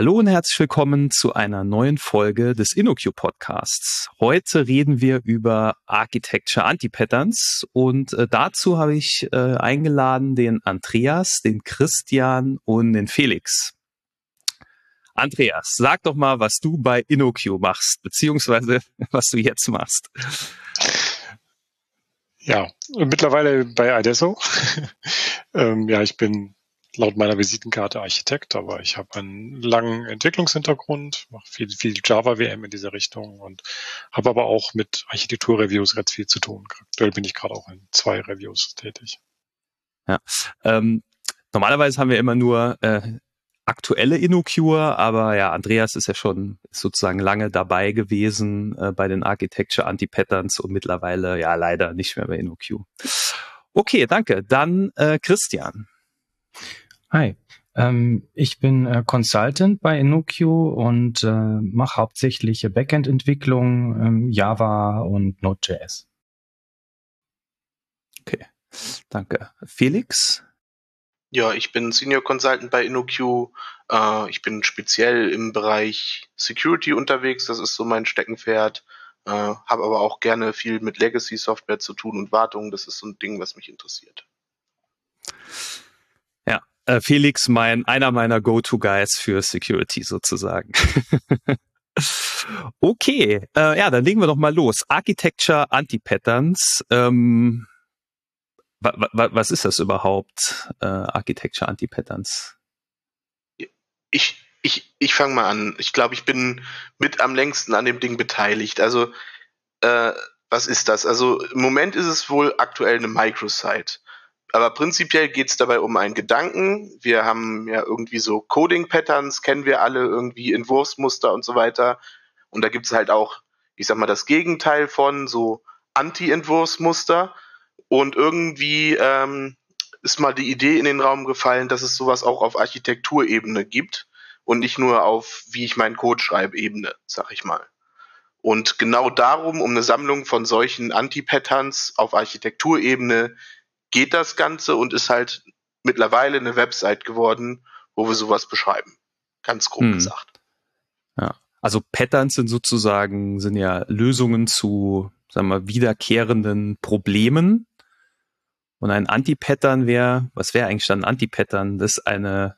Hallo und herzlich willkommen zu einer neuen Folge des InnoQ Podcasts. Heute reden wir über Architecture Anti-Patterns und äh, dazu habe ich äh, eingeladen den Andreas, den Christian und den Felix. Andreas, sag doch mal, was du bei InnoQ machst, beziehungsweise was du jetzt machst. Ja, mittlerweile bei Adesso. ähm, ja, ich bin laut meiner Visitenkarte Architekt, aber ich habe einen langen Entwicklungshintergrund, mache viel, viel Java-WM in dieser Richtung und habe aber auch mit Architektur-Reviews ganz viel zu tun. Aktuell bin ich gerade auch in zwei Reviews tätig. Ja, ähm, normalerweise haben wir immer nur äh, aktuelle InnoCure, aber ja, Andreas ist ja schon sozusagen lange dabei gewesen äh, bei den Architecture Anti-Patterns und mittlerweile ja leider nicht mehr bei InnoQ. Okay, danke. Dann äh, Christian. Hi, ähm, ich bin äh, Consultant bei InnoQ und äh, mache hauptsächlich Backend-Entwicklung, ähm, Java und Node.js. Okay, danke. Felix? Ja, ich bin Senior Consultant bei InnoQ. Äh, ich bin speziell im Bereich Security unterwegs. Das ist so mein Steckenpferd. Äh, Habe aber auch gerne viel mit Legacy-Software zu tun und Wartung. Das ist so ein Ding, was mich interessiert. Äh, Felix mein einer meiner Go-to-Guys für Security sozusagen. okay, äh, ja, dann legen wir doch mal los. Architecture Anti-Patterns. Ähm, wa wa was ist das überhaupt? Äh, Architecture Anti-Patterns? Ich ich ich fange mal an. Ich glaube, ich bin mit am längsten an dem Ding beteiligt. Also äh, was ist das? Also im Moment ist es wohl aktuell eine Microsite aber prinzipiell geht es dabei um einen Gedanken. Wir haben ja irgendwie so Coding-Patterns, kennen wir alle, irgendwie Entwurfsmuster und so weiter. Und da gibt es halt auch, ich sag mal, das Gegenteil von so Anti-Entwurfsmuster. Und irgendwie ähm, ist mal die Idee in den Raum gefallen, dass es sowas auch auf Architekturebene gibt und nicht nur auf, wie ich meinen Code schreibe, Ebene, sag ich mal. Und genau darum, um eine Sammlung von solchen Anti-Patterns auf Architekturebene geht das Ganze und ist halt mittlerweile eine Website geworden, wo wir sowas beschreiben. Ganz grob hm. gesagt. Ja. Also Patterns sind sozusagen, sind ja Lösungen zu, sagen wir, wiederkehrenden Problemen. Und ein Anti-Pattern wäre, was wäre eigentlich dann ein Anti-Pattern? Das ist eine,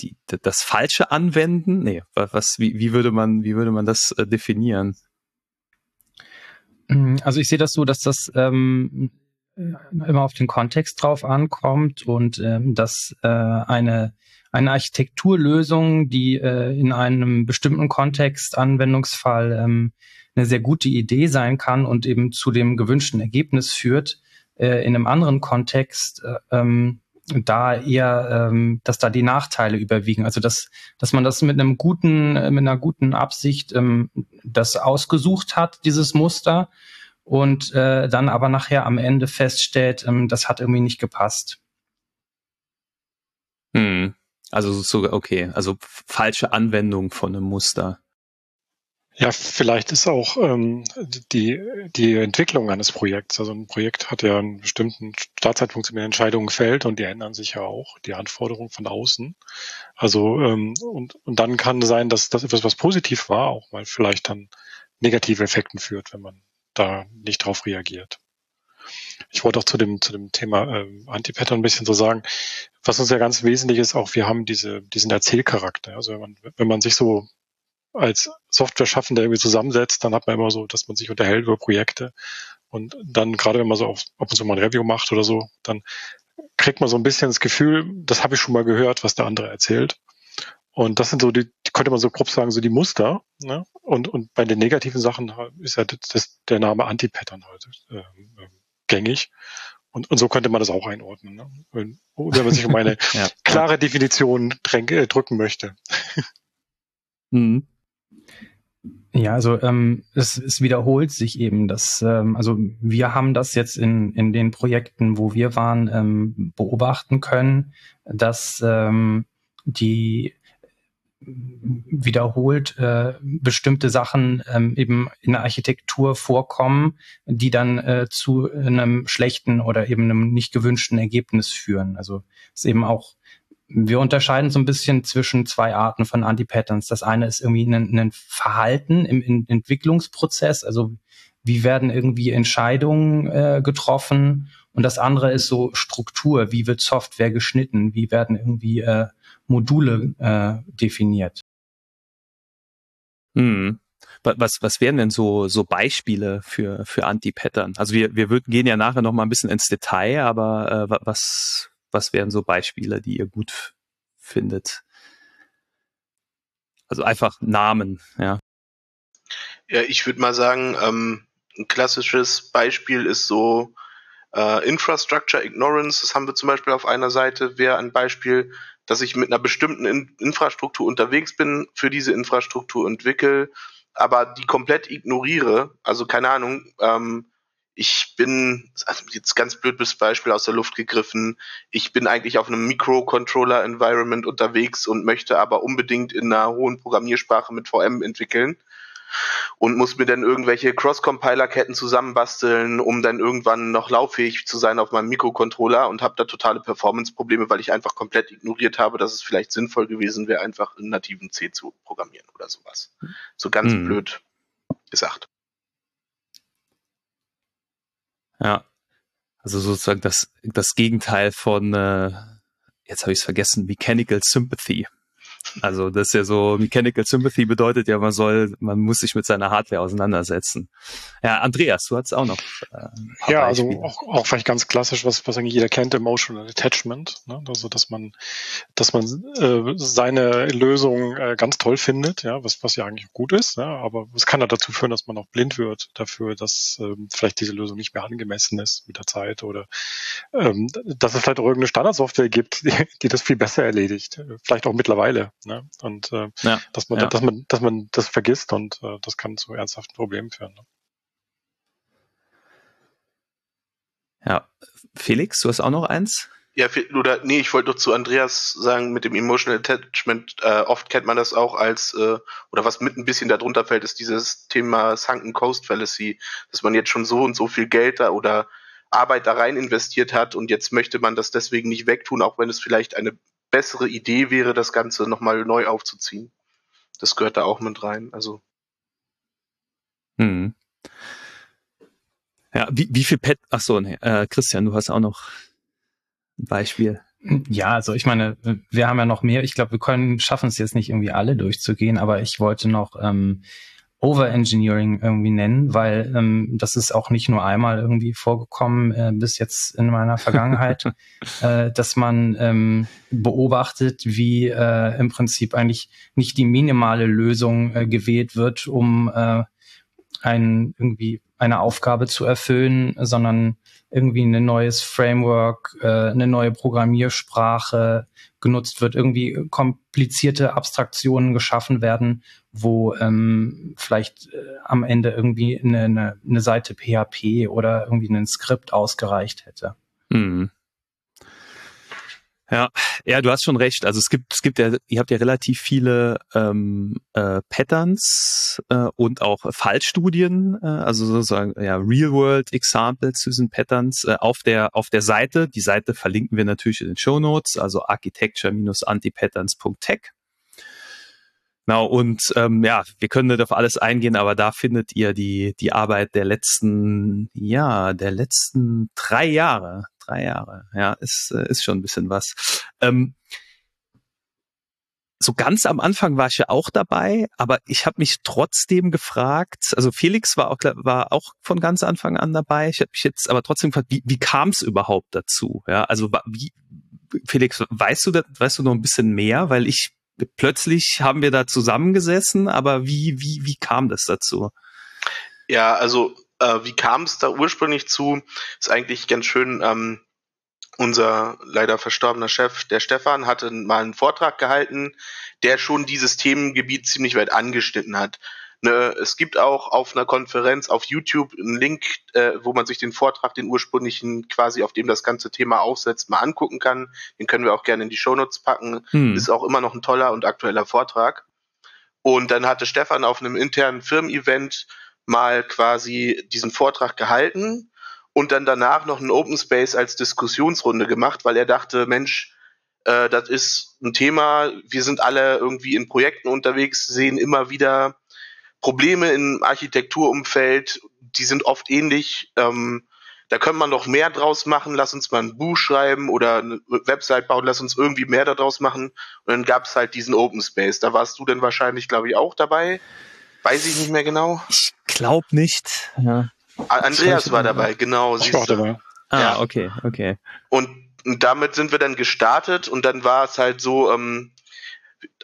die, das falsche Anwenden? Nee, was, wie, wie würde man, wie würde man das äh, definieren? Also ich sehe das so, dass das ähm, immer auf den Kontext drauf ankommt und ähm, dass äh, eine eine Architekturlösung, die äh, in einem bestimmten Kontext, Anwendungsfall ähm, eine sehr gute Idee sein kann und eben zu dem gewünschten Ergebnis führt, äh, in einem anderen Kontext äh, ähm, da eher, ähm, dass da die Nachteile überwiegen. Also dass, dass man das mit einem guten, mit einer guten Absicht ähm, das ausgesucht hat, dieses Muster, und äh, dann aber nachher am Ende feststellt, ähm, das hat irgendwie nicht gepasst. Hm. Also so, okay, also falsche Anwendung von einem Muster. Ja, vielleicht ist auch ähm, die, die Entwicklung eines Projekts, also ein Projekt hat ja einen bestimmten Startzeitpunkt, zu Entscheidungen fällt und die ändern sich ja auch, die Anforderungen von außen. Also ähm, und, und dann kann sein, dass das etwas, was positiv war, auch mal vielleicht dann negative Effekten führt, wenn man da nicht drauf reagiert. Ich wollte auch zu dem, zu dem Thema ähm, Anti-Pattern ein bisschen so sagen, was uns ja ganz wesentlich ist, auch wir haben diese, diesen Erzählcharakter. Also wenn man, wenn man sich so als Software-Schaffender irgendwie zusammensetzt, dann hat man immer so, dass man sich unterhält über Projekte. Und dann, gerade wenn man so auf, ab und zu mal ein Review macht oder so, dann kriegt man so ein bisschen das Gefühl, das habe ich schon mal gehört, was der andere erzählt. Und das sind so die, könnte man so grob sagen, so die Muster. Ne? Und, und bei den negativen Sachen ist ja das, der Name Anti-Pattern heute äh, gängig. Und, und so könnte man das auch einordnen, ne? wenn, wenn man sich um eine ja. klare Definition dränge, äh, drücken möchte. mhm. Ja, also ähm, es, es wiederholt sich eben, dass ähm, also wir haben das jetzt in in den Projekten, wo wir waren, ähm, beobachten können, dass ähm, die wiederholt äh, bestimmte Sachen ähm, eben in der Architektur vorkommen, die dann äh, zu einem schlechten oder eben einem nicht gewünschten Ergebnis führen. Also ist eben auch wir unterscheiden so ein bisschen zwischen zwei Arten von Anti-Patterns. Das eine ist irgendwie ein, ein Verhalten im, im, Entwicklungsprozess, also wie werden irgendwie Entscheidungen äh, getroffen und das andere ist so Struktur, wie wird Software geschnitten, wie werden irgendwie äh, Module äh, definiert. Hm. Was, was wären denn so, so Beispiele für, für Anti-Pattern? Also wir, wir würden, gehen ja nachher noch mal ein bisschen ins Detail, aber äh, was, was wären so Beispiele, die ihr gut findet? Also einfach Namen, ja. Ja, ich würde mal sagen, ähm, ein klassisches Beispiel ist so äh, Infrastructure Ignorance. Das haben wir zum Beispiel auf einer Seite, wäre ein Beispiel, dass ich mit einer bestimmten In Infrastruktur unterwegs bin, für diese Infrastruktur entwickle, aber die komplett ignoriere. Also keine Ahnung, ähm, ich bin, also jetzt ganz blödes Beispiel aus der Luft gegriffen, ich bin eigentlich auf einem Microcontroller-Environment unterwegs und möchte aber unbedingt in einer hohen Programmiersprache mit VM entwickeln und muss mir dann irgendwelche Cross-Compiler-Ketten zusammenbasteln, um dann irgendwann noch lauffähig zu sein auf meinem Mikrocontroller und habe da totale Performance-Probleme, weil ich einfach komplett ignoriert habe, dass es vielleicht sinnvoll gewesen wäre, einfach in nativen C zu programmieren oder sowas. So ganz hm. blöd gesagt. Ja, also sozusagen das, das Gegenteil von, äh, jetzt habe ich es vergessen, Mechanical Sympathy. Also das ist ja so, Mechanical Sympathy bedeutet ja, man soll, man muss sich mit seiner Hardware auseinandersetzen. Ja, Andreas, du hattest auch noch. Äh, ja, also auch, auch vielleicht ganz klassisch, was, was eigentlich jeder kennt, Emotional Attachment. Ne? Also dass man, dass man äh, seine Lösung äh, ganz toll findet, ja, was, was ja eigentlich gut ist, ja, aber es kann ja dazu führen, dass man auch blind wird dafür, dass ähm, vielleicht diese Lösung nicht mehr angemessen ist mit der Zeit oder ähm, dass es vielleicht auch irgendeine Standardsoftware gibt, die, die das viel besser erledigt. Vielleicht auch mittlerweile. Ne? Und äh, ja, dass man, ja. dass man, dass man das vergisst und äh, das kann zu ernsthaften Problemen führen. Ne? Ja, Felix, du hast auch noch eins? Ja, oder nee, ich wollte doch zu Andreas sagen, mit dem Emotional Attachment, äh, oft kennt man das auch als, äh, oder was mit ein bisschen darunter fällt, ist dieses Thema Sunken Coast Fallacy, dass man jetzt schon so und so viel Geld da oder Arbeit da rein investiert hat und jetzt möchte man das deswegen nicht wegtun, auch wenn es vielleicht eine bessere Idee wäre, das Ganze nochmal neu aufzuziehen. Das gehört da auch mit rein. Also. Hm. Ja, wie, wie viel Pet, ach so, nee, äh, Christian, du hast auch noch ein Beispiel. Ja, also ich meine, wir haben ja noch mehr. Ich glaube, wir können schaffen es jetzt nicht irgendwie alle durchzugehen, aber ich wollte noch ähm, Overengineering irgendwie nennen, weil ähm, das ist auch nicht nur einmal irgendwie vorgekommen äh, bis jetzt in meiner Vergangenheit, äh, dass man ähm, beobachtet, wie äh, im Prinzip eigentlich nicht die minimale Lösung äh, gewählt wird, um äh, ein irgendwie eine Aufgabe zu erfüllen, sondern irgendwie ein neues Framework, äh, eine neue Programmiersprache genutzt wird, irgendwie komplizierte Abstraktionen geschaffen werden, wo ähm, vielleicht äh, am Ende irgendwie eine, eine, eine Seite PHP oder irgendwie ein Skript ausgereicht hätte. Mhm. Ja, ja, du hast schon recht. Also es gibt, es gibt ja, ihr habt ja relativ viele ähm, äh, Patterns äh, und auch Fallstudien, äh, also sozusagen ja Real-World Examples zu diesen Patterns äh, auf der auf der Seite. Die Seite verlinken wir natürlich in den Show Notes, also architecture-antipatterns.tech. Genau, und ähm, ja, wir können nicht auf alles eingehen, aber da findet ihr die, die Arbeit der letzten, ja, der letzten drei Jahre. Drei Jahre, ja, ist, äh, ist schon ein bisschen was. Ähm, so ganz am Anfang war ich ja auch dabei, aber ich habe mich trotzdem gefragt, also Felix war auch, war auch von ganz Anfang an dabei. Ich habe mich jetzt aber trotzdem gefragt, wie, wie kam es überhaupt dazu? Ja, also wie, Felix, weißt du, weißt du noch ein bisschen mehr? Weil ich plötzlich haben wir da zusammengesessen, aber wie, wie, wie kam das dazu? Ja, also äh, wie kam es da ursprünglich zu? Ist eigentlich ganz schön. Ähm, unser leider verstorbener Chef, der Stefan, hatte mal einen Vortrag gehalten, der schon dieses Themengebiet ziemlich weit angeschnitten hat. Ne, es gibt auch auf einer Konferenz auf YouTube einen Link, äh, wo man sich den Vortrag, den ursprünglichen, quasi auf dem das ganze Thema aufsetzt, mal angucken kann. Den können wir auch gerne in die Shownotes packen. Hm. Ist auch immer noch ein toller und aktueller Vortrag. Und dann hatte Stefan auf einem internen Firmen-Event mal quasi diesen Vortrag gehalten und dann danach noch einen Open Space als Diskussionsrunde gemacht, weil er dachte, Mensch, Äh, das ist ein Thema. Wir sind alle irgendwie in Projekten unterwegs, sehen immer wieder Probleme im Architekturumfeld. Die sind oft ähnlich. Ähm, da könnte man noch mehr draus machen, lass uns mal ein Buch schreiben oder eine Website bauen, lass uns irgendwie mehr daraus machen. Und dann gab es halt diesen Open Space. Da warst du dann wahrscheinlich, glaube ich, auch dabei. Weiß ich nicht mehr genau. Ich glaube nicht. Ja. Andreas war dabei, genau. Ich war dabei. Ah, ja. okay, okay. Und, und damit sind wir dann gestartet und dann war es halt so, ähm,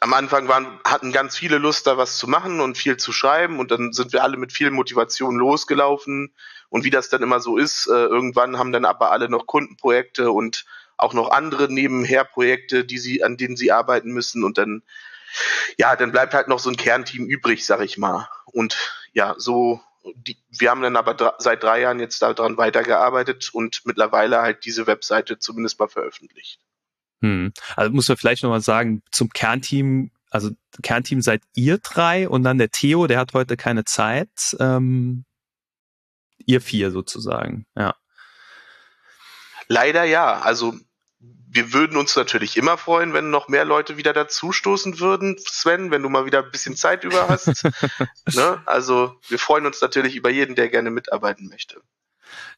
am Anfang waren, hatten ganz viele Lust, da was zu machen und viel zu schreiben und dann sind wir alle mit viel Motivation losgelaufen und wie das dann immer so ist, äh, irgendwann haben dann aber alle noch Kundenprojekte und auch noch andere nebenher Projekte, die sie, an denen sie arbeiten müssen und dann, ja, dann bleibt halt noch so ein Kernteam übrig, sag ich mal. Und ja, so, die, wir haben dann aber dr seit drei Jahren jetzt daran weitergearbeitet und mittlerweile halt diese Webseite zumindest mal veröffentlicht. Hm. Also muss man vielleicht nochmal sagen, zum Kernteam, also Kernteam seid ihr drei und dann der Theo, der hat heute keine Zeit. Ähm, ihr vier sozusagen, ja. Leider ja. Also wir würden uns natürlich immer freuen, wenn noch mehr Leute wieder dazustoßen würden, Sven, wenn du mal wieder ein bisschen Zeit über hast. ne? Also wir freuen uns natürlich über jeden, der gerne mitarbeiten möchte.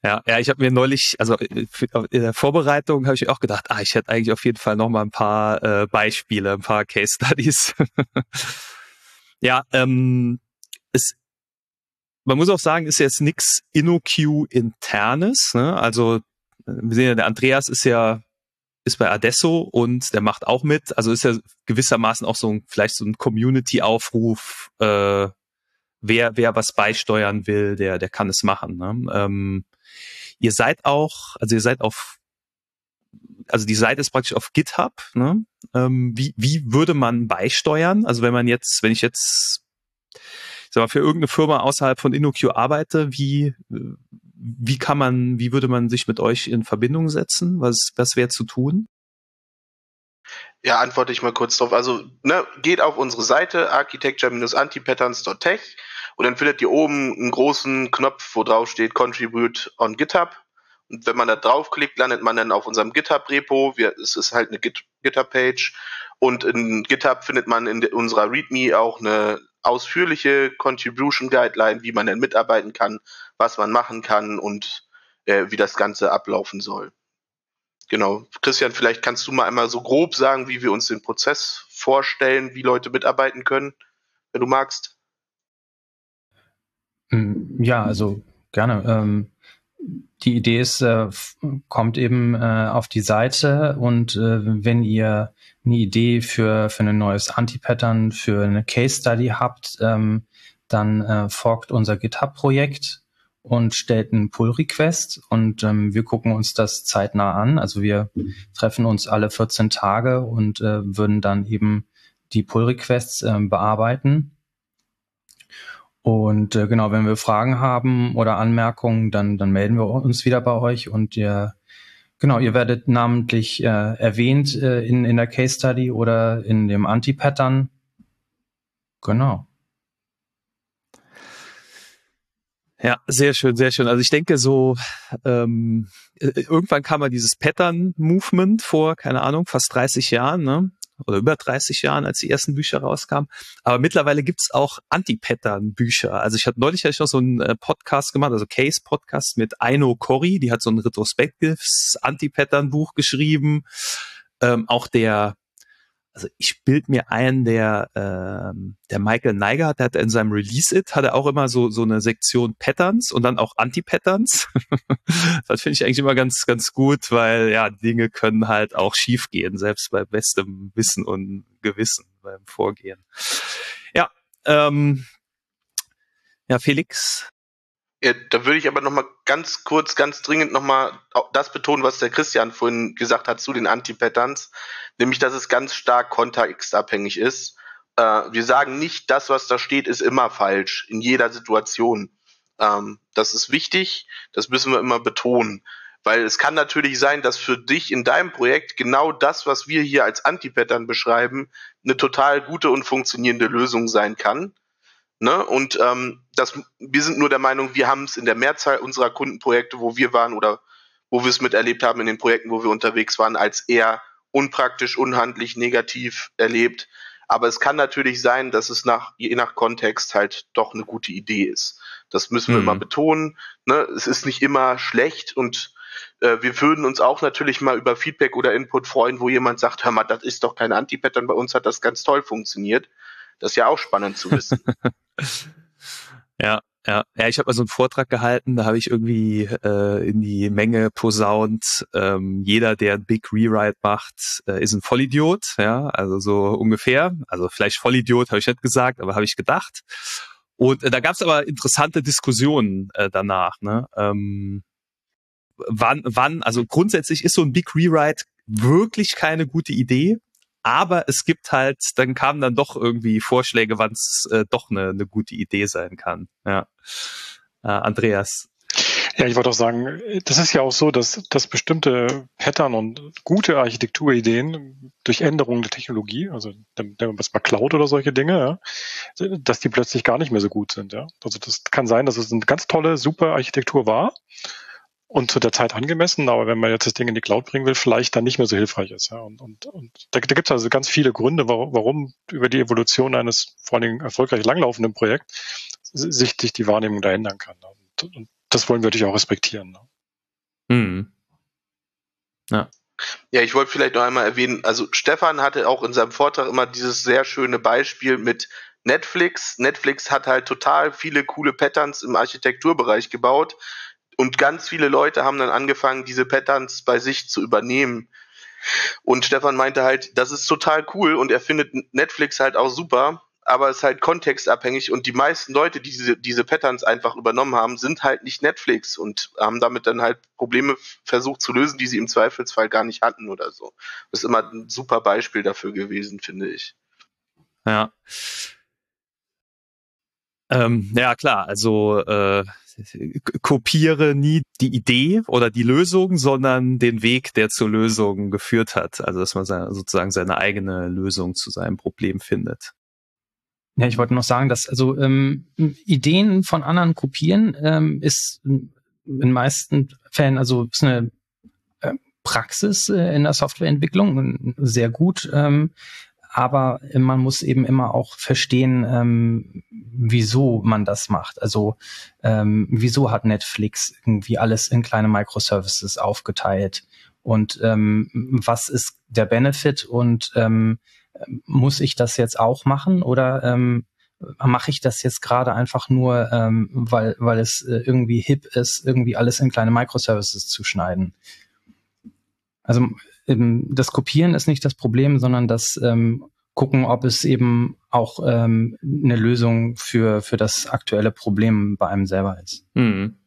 Ja, ja, ich habe mir neulich, also äh, in der Vorbereitung habe ich auch gedacht, ah, ich hätte eigentlich auf jeden Fall noch mal ein paar äh, Beispiele, ein paar Case Studies. ja, ähm, es, man muss auch sagen, ist jetzt nichts InnoQ internes. Ne? Also wir sehen ja, der Andreas ist ja ist bei Adesso und der macht auch mit. Also ist ja gewissermaßen auch so ein, vielleicht so ein Community-Aufruf, äh, wer, wer was beisteuern will, der, der kann es machen. Ne? Ähm, ihr seid auch, also ihr seid auf, also die Seite ist praktisch auf GitHub. Ne? Ähm, wie, wie würde man beisteuern? Also wenn man jetzt, wenn ich jetzt ich sag mal, für irgendeine Firma außerhalb von InnoQ arbeite, wie, wie kann man, wie würde man sich mit euch in Verbindung setzen? Was, was wäre zu tun? Ja, antworte ich mal kurz drauf. Also, ne, geht auf unsere Seite architecture-antipatterns.tech und dann findet ihr oben einen großen Knopf, wo drauf steht Contribute on GitHub. Und wenn man da draufklickt, landet man dann auf unserem GitHub-Repo. Es ist halt eine GitHub-Page. Und in GitHub findet man in unserer README auch eine ausführliche Contribution Guideline, wie man denn mitarbeiten kann, was man machen kann und äh, wie das Ganze ablaufen soll. Genau. Christian, vielleicht kannst du mal einmal so grob sagen, wie wir uns den Prozess vorstellen, wie Leute mitarbeiten können, wenn du magst. Hm, ja, also gerne. Ähm, die Idee ist, äh, kommt eben äh, auf die Seite und äh, wenn ihr eine Idee für, für ein neues Anti-Pattern, für eine Case Study habt, ähm, dann folgt unser GitHub-Projekt und stellt einen Pull-Request und ähm, wir gucken uns das zeitnah an. Also wir treffen uns alle 14 Tage und würden dann eben die Pull-Requests bearbeiten. Und äh, genau, wenn wir Fragen haben oder Anmerkungen, dann, dann melden wir uns wieder bei euch und ihr, genau, ihr werdet namentlich äh, erwähnt äh, in, in der Case Study oder in dem Anti-Pattern. Genau. Ja, sehr schön, sehr schön. Also ich denke so, ähm, äh, irgendwann kam mal dieses Pattern-Movement vor, keine Ahnung, fast 30 Jahren, ne? Oder über 30 Jahren, als die ersten Bücher rauskamen. Aber mittlerweile gibt's auch Anti-Pattern-Bücher. Also ich hatte neulich hatte ich noch so einen äh, Podcast gemacht, also Case-Podcast mit Aino Corey, die hat so ein retrospektives Anti-Pattern-Buch geschrieben. Ähm, auch der also ich bild mir ein, der, ähm, der Michael Neiger, der hat in seinem Release It, hat er auch immer so, so eine Sektion Patterns und dann auch Anti-Patterns. das finde ich eigentlich immer ganz, ganz gut, weil ja, Dinge können halt auch schiefgehen, selbst bei bestem Wissen und Gewissen beim Vorgehen. Ja, ähm, ja, Felix, ja, da würde ich aber noch mal ganz kurz, ganz dringend noch mal das betonen, was der Christian vorhin gesagt hat zu den Anti-Patterns, nämlich, dass es ganz stark kontextabhängig ist. Äh, wir sagen nicht, das, was da steht, ist immer falsch in jeder Situation. Ähm, das ist wichtig, das müssen wir immer betonen. Weil es kann natürlich sein, dass für dich in deinem Projekt genau das, was wir hier als Anti-Pattern beschreiben, eine total gute und funktionierende Lösung sein kann. Ne? Und ähm, das, wir sind nur der Meinung, wir haben es in der Mehrzahl unserer Kundenprojekte, wo wir waren oder wo wir es miterlebt haben in den Projekten, wo wir unterwegs waren, als eher unpraktisch, unhandlich, negativ erlebt. Aber es kann natürlich sein, dass es nach, je nach Kontext halt doch eine gute Idee ist. Das müssen wir mhm. mal betonen. Ne? Es ist nicht immer schlecht und äh, wir würden uns auch natürlich mal über Feedback oder Input freuen, wo jemand sagt, hör mal, das ist doch kein Anti-Pattern, bei uns hat das ganz toll funktioniert. Das ist ja auch spannend zu wissen. ja, ja, ja, ich habe mal so einen Vortrag gehalten, da habe ich irgendwie äh, in die Menge posaunt, ähm, jeder, der ein Big Rewrite macht, äh, ist ein Vollidiot, ja, also so ungefähr. Also vielleicht Vollidiot habe ich nicht gesagt, aber habe ich gedacht. Und äh, da gab es aber interessante Diskussionen äh, danach. Ne? Ähm, wann, wann, also grundsätzlich ist so ein Big Rewrite wirklich keine gute Idee, aber es gibt halt, dann kamen dann doch irgendwie Vorschläge, wann es äh, doch eine, eine gute Idee sein kann. Ja. Äh, Andreas. Ja, ich wollte auch sagen, das ist ja auch so, dass, dass bestimmte Pattern und gute Architekturideen durch Änderungen der Technologie, also nehmen wir mal Cloud oder solche Dinge, ja, dass die plötzlich gar nicht mehr so gut sind. Ja. Also das kann sein, dass es eine ganz tolle, super Architektur war und zu der Zeit angemessen, aber wenn man jetzt das Ding in die Cloud bringen will, vielleicht dann nicht mehr so hilfreich ist. Ja. Und, und, und da, da gibt es also ganz viele Gründe, warum, warum über die Evolution eines vor allen Dingen erfolgreich langlaufenden Projekts sich, sich die Wahrnehmung da ändern kann. Und, und das wollen wir natürlich auch respektieren. Ne? Mhm. Ja. Ja, ich wollte vielleicht noch einmal erwähnen, also Stefan hatte auch in seinem Vortrag immer dieses sehr schöne Beispiel mit Netflix. Netflix hat halt total viele coole Patterns im Architekturbereich gebaut, und ganz viele Leute haben dann angefangen, diese Patterns bei sich zu übernehmen. Und Stefan meinte halt, das ist total cool und er findet Netflix halt auch super, aber es ist halt kontextabhängig und die meisten Leute, die diese, diese Patterns einfach übernommen haben, sind halt nicht Netflix und haben damit dann halt Probleme versucht zu lösen, die sie im Zweifelsfall gar nicht hatten oder so. Das ist immer ein super Beispiel dafür gewesen, finde ich. Ja. Ähm, ja, klar, also äh, kopiere nie die Idee oder die Lösung, sondern den Weg, der zur Lösung geführt hat. Also dass man sozusagen seine eigene Lösung zu seinem Problem findet. Ja, ich wollte noch sagen, dass also ähm, Ideen von anderen kopieren ähm, ist in meisten Fällen also ist eine äh, Praxis äh, in der Softwareentwicklung sehr gut. Ähm, aber man muss eben immer auch verstehen, ähm, wieso man das macht. Also ähm, wieso hat Netflix irgendwie alles in kleine Microservices aufgeteilt und ähm, was ist der Benefit und ähm, muss ich das jetzt auch machen oder ähm, mache ich das jetzt gerade einfach nur, ähm, weil, weil es äh, irgendwie hip ist, irgendwie alles in kleine Microservices zu schneiden. Also ähm, das Kopieren ist nicht das Problem, sondern das ähm, gucken, ob es eben auch ähm, eine Lösung für, für das aktuelle Problem bei einem selber ist. Mhm.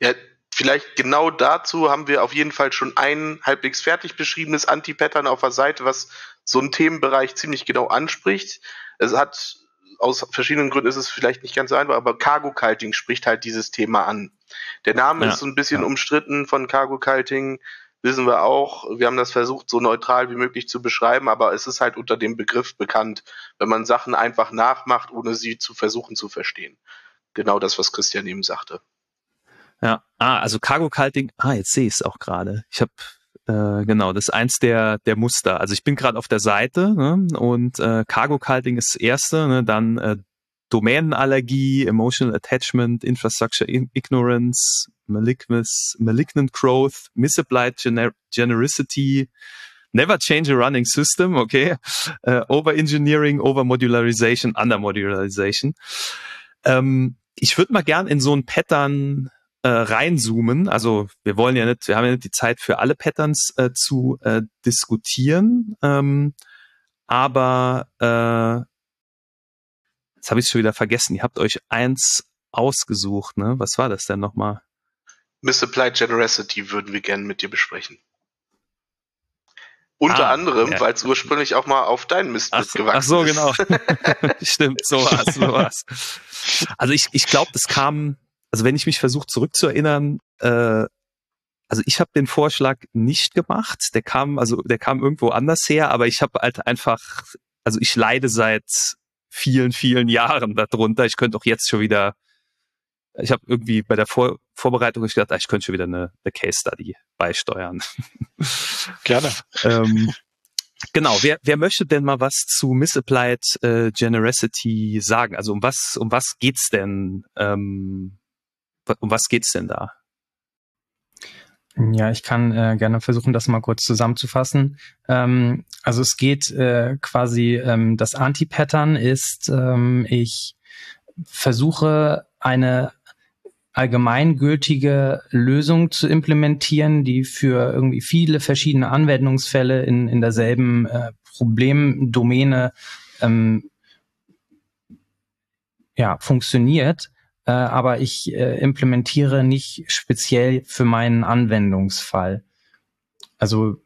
Ja, vielleicht genau dazu haben wir auf jeden Fall schon ein halbwegs fertig beschriebenes Anti-Pattern auf der Seite, was so einen Themenbereich ziemlich genau anspricht. Es hat aus verschiedenen Gründen ist es vielleicht nicht ganz so einfach, aber Cargo Culting spricht halt dieses Thema an. Der Name ja, ist so ein bisschen ja. umstritten von Cargo Culting wissen wir auch, wir haben das versucht, so neutral wie möglich zu beschreiben, aber es ist halt unter dem Begriff bekannt, wenn man Sachen einfach nachmacht, ohne sie zu versuchen zu verstehen. Genau das, was Christian eben sagte. Ja, ah, also Cargo Culting, ah, jetzt sehe ich es auch gerade. Ich habe äh, genau, das ist eins der, der Muster. Also ich bin gerade auf der Seite ne, und äh, Cargo Culting ist das erste, ne, dann äh, Domänenallergie, Emotional Attachment, Infrastructure Ignorance, Malignous, Malignant Growth, Misapplied gener Genericity, Never Change a Running System, okay, uh, Over-Engineering, Over-Modularization, Under-Modularization. Ähm, ich würde mal gern in so ein Pattern äh, reinzoomen. Also wir wollen ja nicht, wir haben ja nicht die Zeit für alle Patterns äh, zu äh, diskutieren, ähm, aber äh, Jetzt habe ich schon wieder vergessen. Ihr habt euch eins ausgesucht, ne? Was war das denn nochmal? Misapplied Generosity würden wir gerne mit dir besprechen. Unter ah, anderem, ja. weil es ursprünglich auch mal auf deinen Mist ach, mitgewachsen Ach so, genau. Stimmt, so war's, so war's. Also ich, ich glaube, das kam, also wenn ich mich versuche zurückzuerinnern, äh, also ich habe den Vorschlag nicht gemacht. Der kam, also der kam irgendwo anders her, aber ich habe halt einfach, also ich leide seit vielen, vielen Jahren darunter. Ich könnte auch jetzt schon wieder, ich habe irgendwie bei der Vor Vorbereitung gedacht, ah, ich könnte schon wieder eine, eine Case Study beisteuern. Gerne. ähm, genau, wer, wer möchte denn mal was zu Misapplied äh, Generosity sagen? Also um was, um was geht's denn? Ähm, um was geht's denn da? Ja, ich kann äh, gerne versuchen, das mal kurz zusammenzufassen. Ähm, also es geht äh, quasi, ähm, das Anti-Pattern ist, ähm, ich versuche eine allgemeingültige Lösung zu implementieren, die für irgendwie viele verschiedene Anwendungsfälle in, in derselben äh, Problemdomäne ähm, ja, funktioniert äh, aber ich äh, implementiere nicht speziell für meinen Anwendungsfall. Also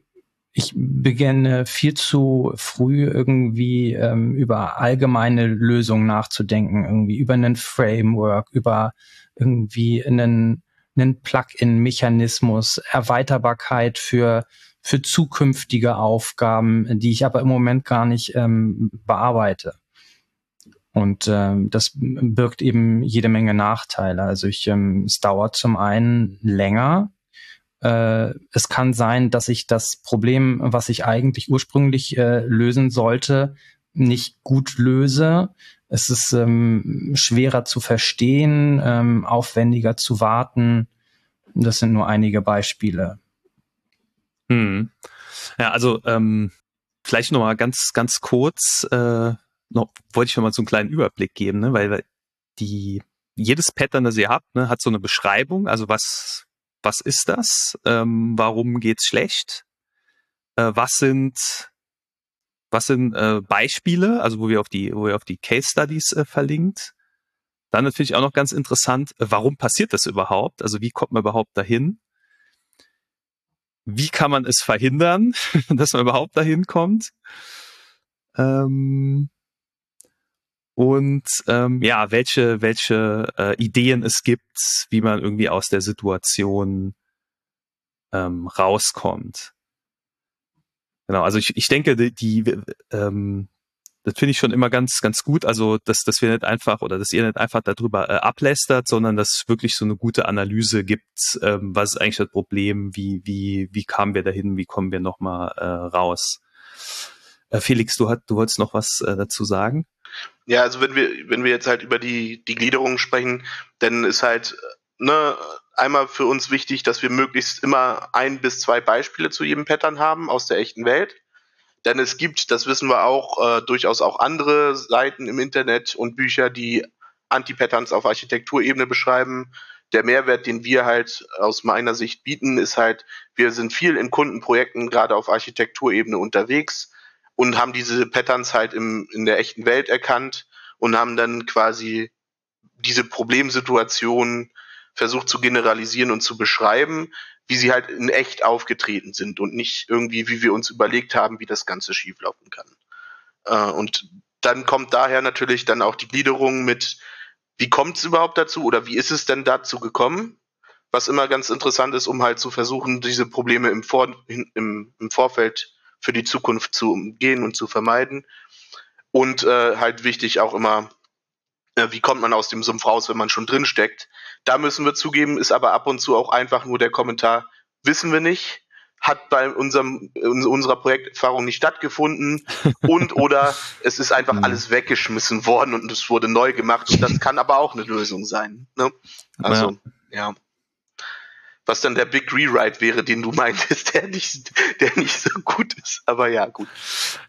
ich beginne viel zu früh irgendwie ähm, über allgemeine Lösungen nachzudenken, irgendwie über einen Framework, über irgendwie einen, einen Plugin-Mechanismus, Erweiterbarkeit für für zukünftige Aufgaben, die ich aber im Moment gar nicht ähm, bearbeite. Und ähm, das birgt eben jede Menge Nachteile. Also ich, ähm, es dauert zum einen länger. Äh, es kann sein, dass ich das Problem, was ich eigentlich ursprünglich äh, lösen sollte, nicht gut löse. Es ist ähm, schwerer zu verstehen, ähm, aufwendiger zu warten. Das sind nur einige Beispiele. Hm. Ja, also ähm, vielleicht noch mal ganz ganz kurz. Äh noch, wollte ich schon mal so einen kleinen Überblick geben, ne? weil die, jedes Pattern, das ihr habt, ne, hat so eine Beschreibung, also was, was ist das? Ähm, warum geht's schlecht? Äh, was sind, was sind äh, Beispiele, also wo wir auf die, wo wir auf die Case Studies äh, verlinkt? Dann natürlich auch noch ganz interessant, äh, warum passiert das überhaupt? Also wie kommt man überhaupt dahin? Wie kann man es verhindern, dass man überhaupt dahin kommt? Ähm, und ähm, ja, welche, welche äh, Ideen es gibt, wie man irgendwie aus der Situation ähm, rauskommt. Genau, also ich, ich denke, die, die ähm, das finde ich schon immer ganz, ganz gut. Also, dass, dass wir nicht einfach oder dass ihr nicht einfach darüber äh, ablästert, sondern dass es wirklich so eine gute Analyse gibt, ähm, was ist eigentlich das Problem, wie, wie, wie kamen wir dahin, wie kommen wir nochmal äh, raus. Äh, Felix, du, hat, du wolltest noch was äh, dazu sagen? Ja, also wenn wir, wenn wir jetzt halt über die, die Gliederung sprechen, dann ist halt, ne, einmal für uns wichtig, dass wir möglichst immer ein bis zwei Beispiele zu jedem Pattern haben aus der echten Welt. Denn es gibt, das wissen wir auch, äh, durchaus auch andere Seiten im Internet und Bücher, die Anti-Patterns auf Architekturebene beschreiben. Der Mehrwert, den wir halt aus meiner Sicht bieten, ist halt, wir sind viel in Kundenprojekten gerade auf Architekturebene unterwegs und haben diese Patterns halt im, in der echten Welt erkannt und haben dann quasi diese Problemsituation versucht zu generalisieren und zu beschreiben, wie sie halt in echt aufgetreten sind und nicht irgendwie, wie wir uns überlegt haben, wie das Ganze schieflaufen kann. Äh, und dann kommt daher natürlich dann auch die Gliederung mit, wie kommt es überhaupt dazu oder wie ist es denn dazu gekommen? Was immer ganz interessant ist, um halt zu versuchen, diese Probleme im, Vor im, im Vorfeld für die Zukunft zu umgehen und zu vermeiden. Und äh, halt wichtig auch immer, äh, wie kommt man aus dem Sumpf raus, wenn man schon drin steckt. Da müssen wir zugeben, ist aber ab und zu auch einfach nur der Kommentar, wissen wir nicht, hat bei unserem, in unserer Projekterfahrung nicht stattgefunden und oder es ist einfach mhm. alles weggeschmissen worden und es wurde neu gemacht und das kann aber auch eine Lösung sein. Ne? Also, ja. ja was dann der Big Rewrite wäre, den du meintest, der nicht, der nicht so gut ist. Aber ja, gut.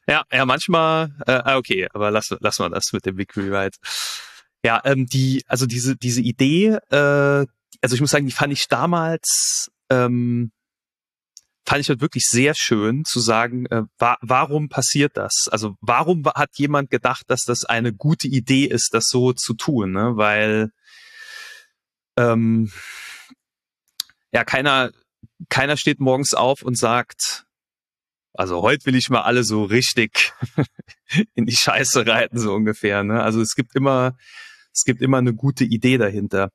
Ja, ja, manchmal, äh, ah, okay, aber lass, lass mal das mit dem Big Rewrite. Ja, ähm, die, also diese, diese Idee, äh, also ich muss sagen, die fand ich damals, ähm, fand ich halt wirklich sehr schön zu sagen, äh, wa warum passiert das? Also warum hat jemand gedacht, dass das eine gute Idee ist, das so zu tun? Ne? Weil ähm, ja, keiner, keiner steht morgens auf und sagt, also heute will ich mal alle so richtig in die Scheiße reiten, so ungefähr. Ne? Also es gibt immer, es gibt immer eine gute Idee dahinter.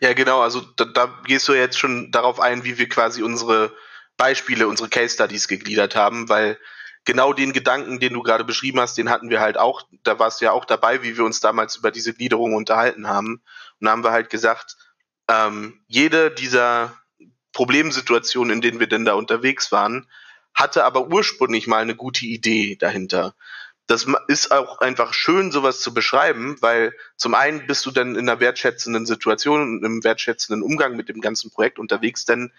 Ja, genau, also da, da gehst du jetzt schon darauf ein, wie wir quasi unsere Beispiele, unsere Case Studies gegliedert haben, weil genau den Gedanken, den du gerade beschrieben hast, den hatten wir halt auch, da warst du ja auch dabei, wie wir uns damals über diese Gliederung unterhalten haben. Und da haben wir halt gesagt, ähm, jede dieser Problemsituationen, in denen wir denn da unterwegs waren, hatte aber ursprünglich mal eine gute Idee dahinter. Das ist auch einfach schön, sowas zu beschreiben, weil zum einen bist du dann in einer wertschätzenden Situation und einem wertschätzenden Umgang mit dem ganzen Projekt unterwegs, denn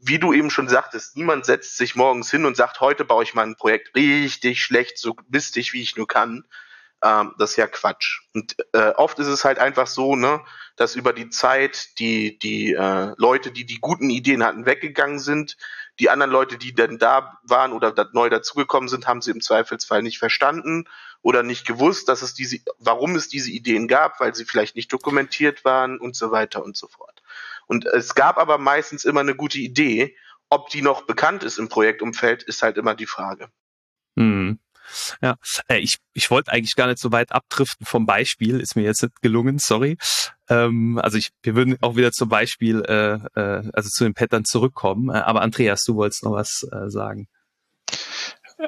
wie du eben schon sagtest, niemand setzt sich morgens hin und sagt, heute baue ich mal ein Projekt richtig schlecht, so mistig, wie ich nur kann. Ähm, das ist ja Quatsch. Und äh, oft ist es halt einfach so, ne, dass über die Zeit die, die äh, Leute, die die guten Ideen hatten, weggegangen sind. Die anderen Leute, die denn da waren oder neu dazugekommen sind, haben sie im Zweifelsfall nicht verstanden oder nicht gewusst, dass es diese, warum es diese Ideen gab, weil sie vielleicht nicht dokumentiert waren und so weiter und so fort. Und es gab aber meistens immer eine gute Idee. Ob die noch bekannt ist im Projektumfeld, ist halt immer die Frage. Hm. Ja, äh, ich, ich wollte eigentlich gar nicht so weit abdriften vom Beispiel, ist mir jetzt nicht gelungen, sorry. Ähm, also ich, wir würden auch wieder zum Beispiel, äh, äh, also zu den Pattern zurückkommen. Äh, aber Andreas, du wolltest noch was äh, sagen.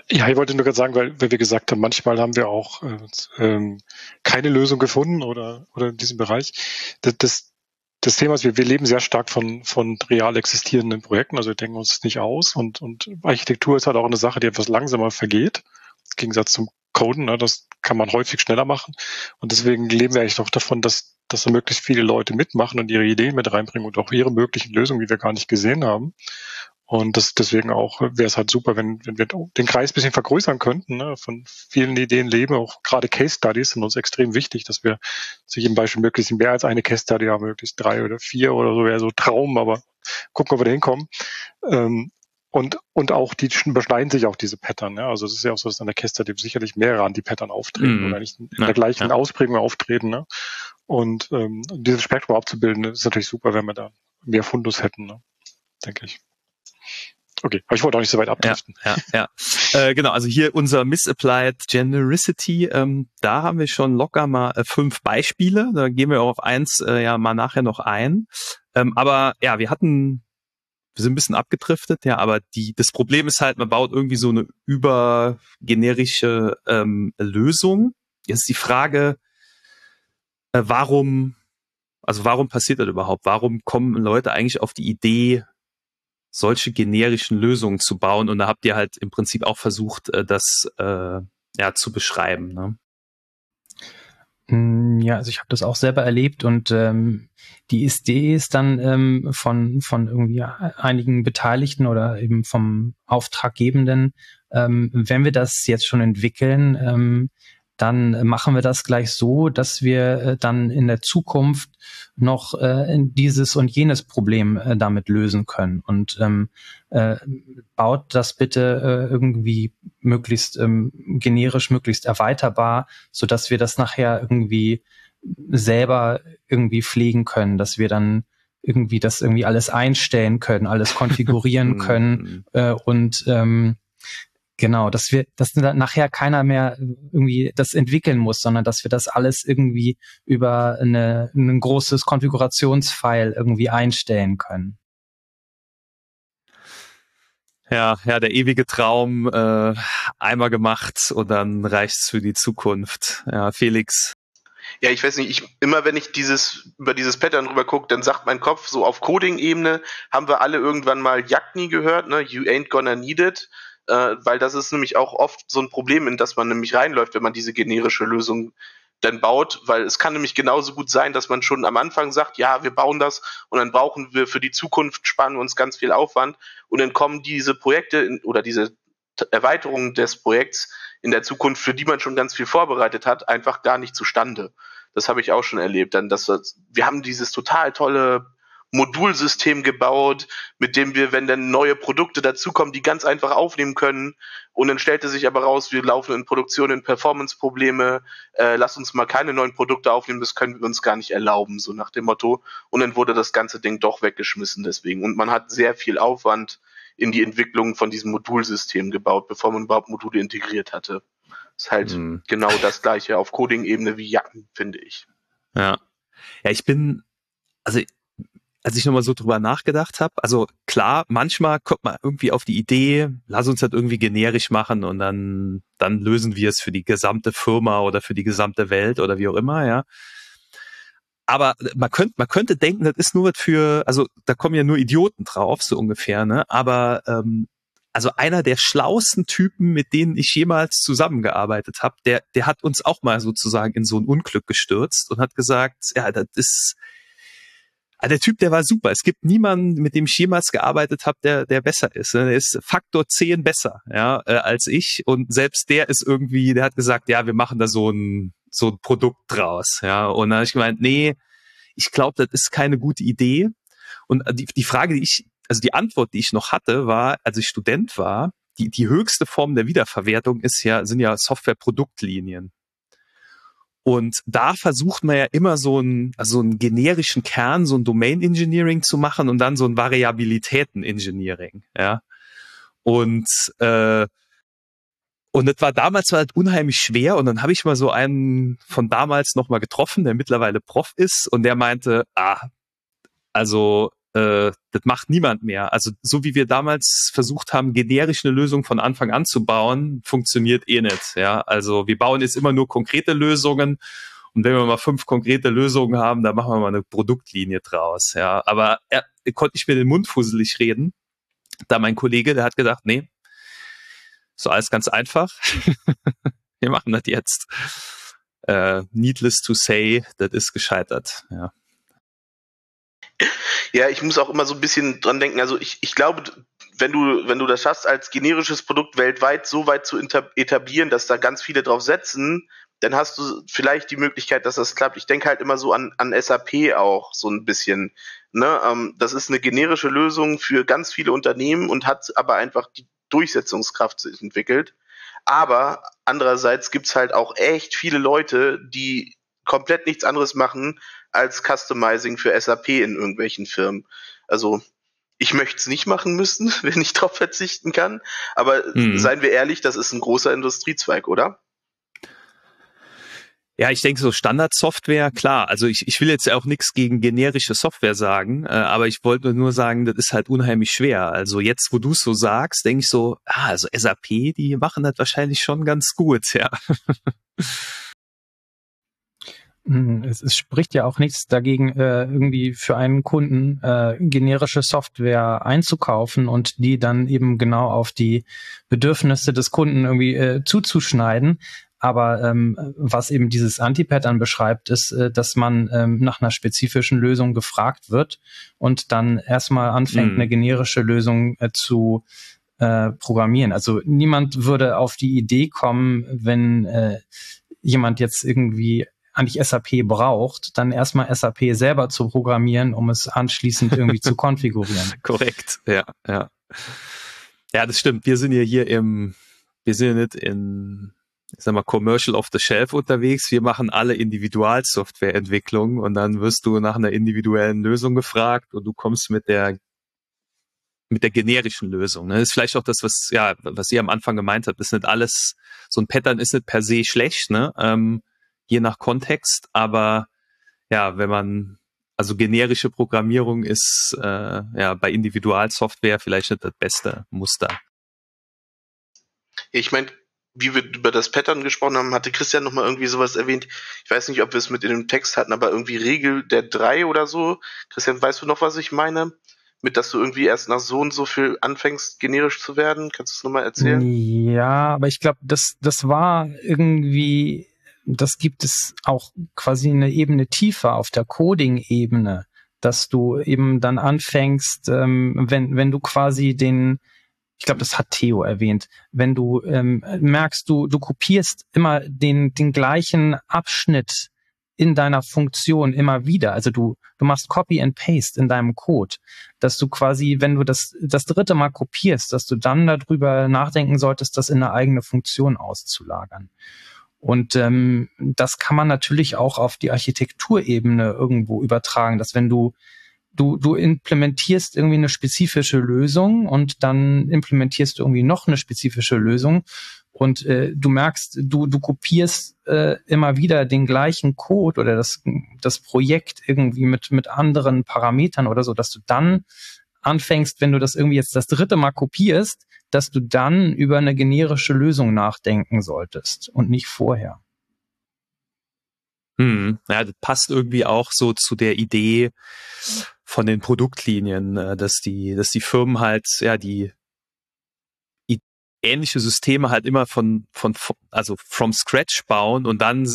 Ja, ich wollte nur gerade sagen, weil, weil wir gesagt haben, manchmal haben wir auch äh, ähm, keine Lösung gefunden oder, oder in diesem Bereich. Das, das, das Thema ist, wir, wir leben sehr stark von, von real existierenden Projekten, also wir denken uns nicht aus und, und Architektur ist halt auch eine Sache, die etwas langsamer vergeht, Gegensatz zum Coden, ne, das kann man häufig schneller machen und deswegen leben wir eigentlich doch davon, dass, dass da möglichst viele Leute mitmachen und ihre Ideen mit reinbringen und auch ihre möglichen Lösungen, die wir gar nicht gesehen haben. Und das, deswegen auch wäre es halt super, wenn, wenn wir den Kreis bisschen vergrößern könnten, ne, von vielen Ideen leben. Auch gerade Case Studies sind uns extrem wichtig, dass wir zu jedem Beispiel möglichst mehr als eine Case Study haben, möglichst drei oder vier oder so wäre so Traum, aber gucken, ob wir da hinkommen. Ähm, und, und auch die überschneiden sich auch diese Pattern. Ja? Also es ist ja auch so, dass an der Case Study sicherlich mehrere an die Pattern auftreten mm. oder nicht in ja, der gleichen ja. Ausprägung auftreten. Ne? Und ähm, dieses Spektrum abzubilden, ist natürlich super, wenn wir da mehr Fundus hätten, ne? denke ich. Okay, aber ich wollte auch nicht so weit abdriften. Ja, ja, ja. äh, genau, also hier unser Misapplied Genericity, ähm, da haben wir schon locker mal äh, fünf Beispiele. Da gehen wir auch auf eins äh, ja mal nachher noch ein. Ähm, aber ja, wir hatten, wir sind ein bisschen abgedriftet, ja, aber die, das Problem ist halt, man baut irgendwie so eine übergenerische ähm, Lösung. Jetzt ist die Frage, äh, warum, also warum passiert das überhaupt? Warum kommen Leute eigentlich auf die Idee, solche generischen Lösungen zu bauen. Und da habt ihr halt im Prinzip auch versucht, äh, das äh, ja, zu beschreiben. Ne? Mm, ja, also ich habe das auch selber erlebt und ähm, die Idee ist dann ähm, von, von irgendwie einigen Beteiligten oder eben vom Auftraggebenden, ähm, wenn wir das jetzt schon entwickeln, ähm, dann machen wir das gleich so, dass wir äh, dann in der Zukunft noch äh, dieses und jenes Problem äh, damit lösen können. Und ähm, äh, baut das bitte äh, irgendwie möglichst ähm, generisch, möglichst erweiterbar, so dass wir das nachher irgendwie selber irgendwie pflegen können, dass wir dann irgendwie das irgendwie alles einstellen können, alles konfigurieren können äh, und ähm, Genau, dass wir, dass nachher keiner mehr irgendwie das entwickeln muss, sondern dass wir das alles irgendwie über eine, ein großes Konfigurationsfile irgendwie einstellen können. Ja, ja, der ewige Traum äh, einmal gemacht und dann reicht's für die Zukunft. Ja, Felix. Ja, ich weiß nicht, ich, immer wenn ich dieses, über dieses Pattern drüber gucke, dann sagt mein Kopf so auf Coding-Ebene, haben wir alle irgendwann mal Jagni gehört, ne? You ain't gonna need it äh, weil das ist nämlich auch oft so ein Problem, in das man nämlich reinläuft, wenn man diese generische Lösung dann baut, weil es kann nämlich genauso gut sein, dass man schon am Anfang sagt, ja, wir bauen das und dann brauchen wir für die Zukunft, sparen wir uns ganz viel Aufwand und dann kommen diese Projekte in, oder diese Erweiterungen des Projekts in der Zukunft, für die man schon ganz viel vorbereitet hat, einfach gar nicht zustande. Das habe ich auch schon erlebt. Dann, dass wir haben dieses total tolle Modulsystem gebaut, mit dem wir, wenn dann neue Produkte dazukommen, die ganz einfach aufnehmen können. Und dann stellte sich aber raus, wir laufen in Produktion in Performance-Probleme, äh, lass uns mal keine neuen Produkte aufnehmen, das können wir uns gar nicht erlauben, so nach dem Motto. Und dann wurde das ganze Ding doch weggeschmissen deswegen. Und man hat sehr viel Aufwand in die Entwicklung von diesem Modulsystem gebaut, bevor man überhaupt Module integriert hatte. Das ist halt mhm. genau das gleiche auf Coding-Ebene wie Jacken, finde ich. Ja. Ja, ich bin, also als ich nochmal so drüber nachgedacht habe, also klar, manchmal kommt man irgendwie auf die Idee, lass uns das irgendwie generisch machen und dann, dann lösen wir es für die gesamte Firma oder für die gesamte Welt oder wie auch immer, ja. aber man könnte, man könnte denken, das ist nur was für, also da kommen ja nur Idioten drauf, so ungefähr, ne? Aber ähm, also einer der schlauesten Typen, mit denen ich jemals zusammengearbeitet habe, der, der hat uns auch mal sozusagen in so ein Unglück gestürzt und hat gesagt, ja, das ist ah, der Typ, der war super. Es gibt niemanden, mit dem ich jemals gearbeitet habe, der, der besser ist. Ne? Er ist Faktor 10 besser, ja, äh, als ich. Und selbst der ist irgendwie, der hat gesagt, ja, wir machen da so ein, so ein Produkt draus, ja. Und dann habe ich gemeint, nee, ich glaube, das ist keine gute Idee. Und die, die Frage, die ich also die Antwort, die ich noch hatte, war, als ich Student war, die, die höchste Form der Wiederverwertung ist ja, sind ja Software-Produktlinien. Und da versucht man ja immer so einen, also einen generischen Kern, so ein Domain Engineering zu machen und dann so ein Variabilitäten Engineering, ja. Und äh, und das war damals halt unheimlich schwer und dann habe ich mal so einen von damals noch mal getroffen, der mittlerweile Prof ist und der meinte, ah, also äh, das macht niemand mehr. Also so wie wir damals versucht haben, generisch eine Lösung von Anfang an zu bauen, funktioniert eh nicht. Ja, also wir bauen jetzt immer nur konkrete Lösungen und wenn wir mal fünf konkrete Lösungen haben, dann machen wir mal eine Produktlinie draus. Ja, aber er, er konnte nicht mehr den Mund fusselig reden. Da mein Kollege, der hat gedacht, nee, so alles ganz einfach. wir machen das jetzt. Äh, needless to say, das ist gescheitert. Ja. Ja, ich muss auch immer so ein bisschen dran denken. Also ich, ich glaube, wenn du, wenn du das schaffst, als generisches Produkt weltweit so weit zu etablieren, dass da ganz viele drauf setzen, dann hast du vielleicht die Möglichkeit, dass das klappt. Ich denke halt immer so an, an SAP auch so ein bisschen. Ne? Ähm, das ist eine generische Lösung für ganz viele Unternehmen und hat aber einfach die Durchsetzungskraft entwickelt. Aber andererseits gibt's halt auch echt viele Leute, die komplett nichts anderes machen, als Customizing für SAP in irgendwelchen Firmen. Also ich möchte es nicht machen müssen, wenn ich darauf verzichten kann. Aber hm. seien wir ehrlich, das ist ein großer Industriezweig, oder? Ja, ich denke so Standardsoftware, klar. Also ich, ich will jetzt auch nichts gegen generische Software sagen, äh, aber ich wollte nur sagen, das ist halt unheimlich schwer. Also jetzt, wo du es so sagst, denke ich so, ah, also SAP, die machen das wahrscheinlich schon ganz gut, ja. Hm, es, es spricht ja auch nichts dagegen, äh, irgendwie für einen Kunden äh, generische Software einzukaufen und die dann eben genau auf die Bedürfnisse des Kunden irgendwie äh, zuzuschneiden. Aber ähm, was eben dieses Anti-Pattern beschreibt, ist, äh, dass man ähm, nach einer spezifischen Lösung gefragt wird und dann erstmal anfängt, mhm. eine generische Lösung äh, zu äh, programmieren. Also niemand würde auf die Idee kommen, wenn äh, jemand jetzt irgendwie eigentlich SAP braucht, dann erstmal SAP selber zu programmieren, um es anschließend irgendwie zu konfigurieren. Korrekt, ja, ja. Ja, das stimmt. Wir sind ja hier im, wir sind ja nicht in, ich sag mal, Commercial off the Shelf unterwegs. Wir machen alle Individualsoftwareentwicklung und dann wirst du nach einer individuellen Lösung gefragt und du kommst mit der mit der generischen Lösung. Ne? Das ist vielleicht auch das, was ja, was ihr am Anfang gemeint habt. Ist nicht alles, so ein Pattern ist nicht per se schlecht. Ne? Ähm, je nach Kontext, aber ja, wenn man also generische Programmierung ist äh, ja bei Individualsoftware vielleicht nicht das beste Muster. Ich meine, wie wir über das Pattern gesprochen haben, hatte Christian noch mal irgendwie sowas erwähnt. Ich weiß nicht, ob wir es mit in dem Text hatten, aber irgendwie Regel der drei oder so. Christian, weißt du noch, was ich meine? Mit, dass du irgendwie erst nach so und so viel anfängst, generisch zu werden? Kannst du es nochmal erzählen? Ja, aber ich glaube, das, das war irgendwie das gibt es auch quasi eine Ebene tiefer auf der Coding-Ebene, dass du eben dann anfängst, ähm, wenn, wenn du quasi den, ich glaube, das hat Theo erwähnt, wenn du ähm, merkst, du, du kopierst immer den, den gleichen Abschnitt in deiner Funktion immer wieder. Also du, du machst Copy and Paste in deinem Code, dass du quasi, wenn du das, das dritte Mal kopierst, dass du dann darüber nachdenken solltest, das in eine eigene Funktion auszulagern. Und ähm, das kann man natürlich auch auf die Architekturebene irgendwo übertragen, dass wenn du du du implementierst irgendwie eine spezifische Lösung und dann implementierst du irgendwie noch eine spezifische Lösung und äh, du merkst, du du kopierst äh, immer wieder den gleichen Code oder das das Projekt irgendwie mit mit anderen Parametern oder so, dass du dann anfängst, wenn du das irgendwie jetzt das dritte Mal kopierst, dass du dann über eine generische Lösung nachdenken solltest und nicht vorher. Hm, ja, das passt irgendwie auch so zu der Idee von den Produktlinien, äh, dass die, dass die Firmen halt, ja, die ähnliche Systeme halt immer von, von, also from scratch bauen und dann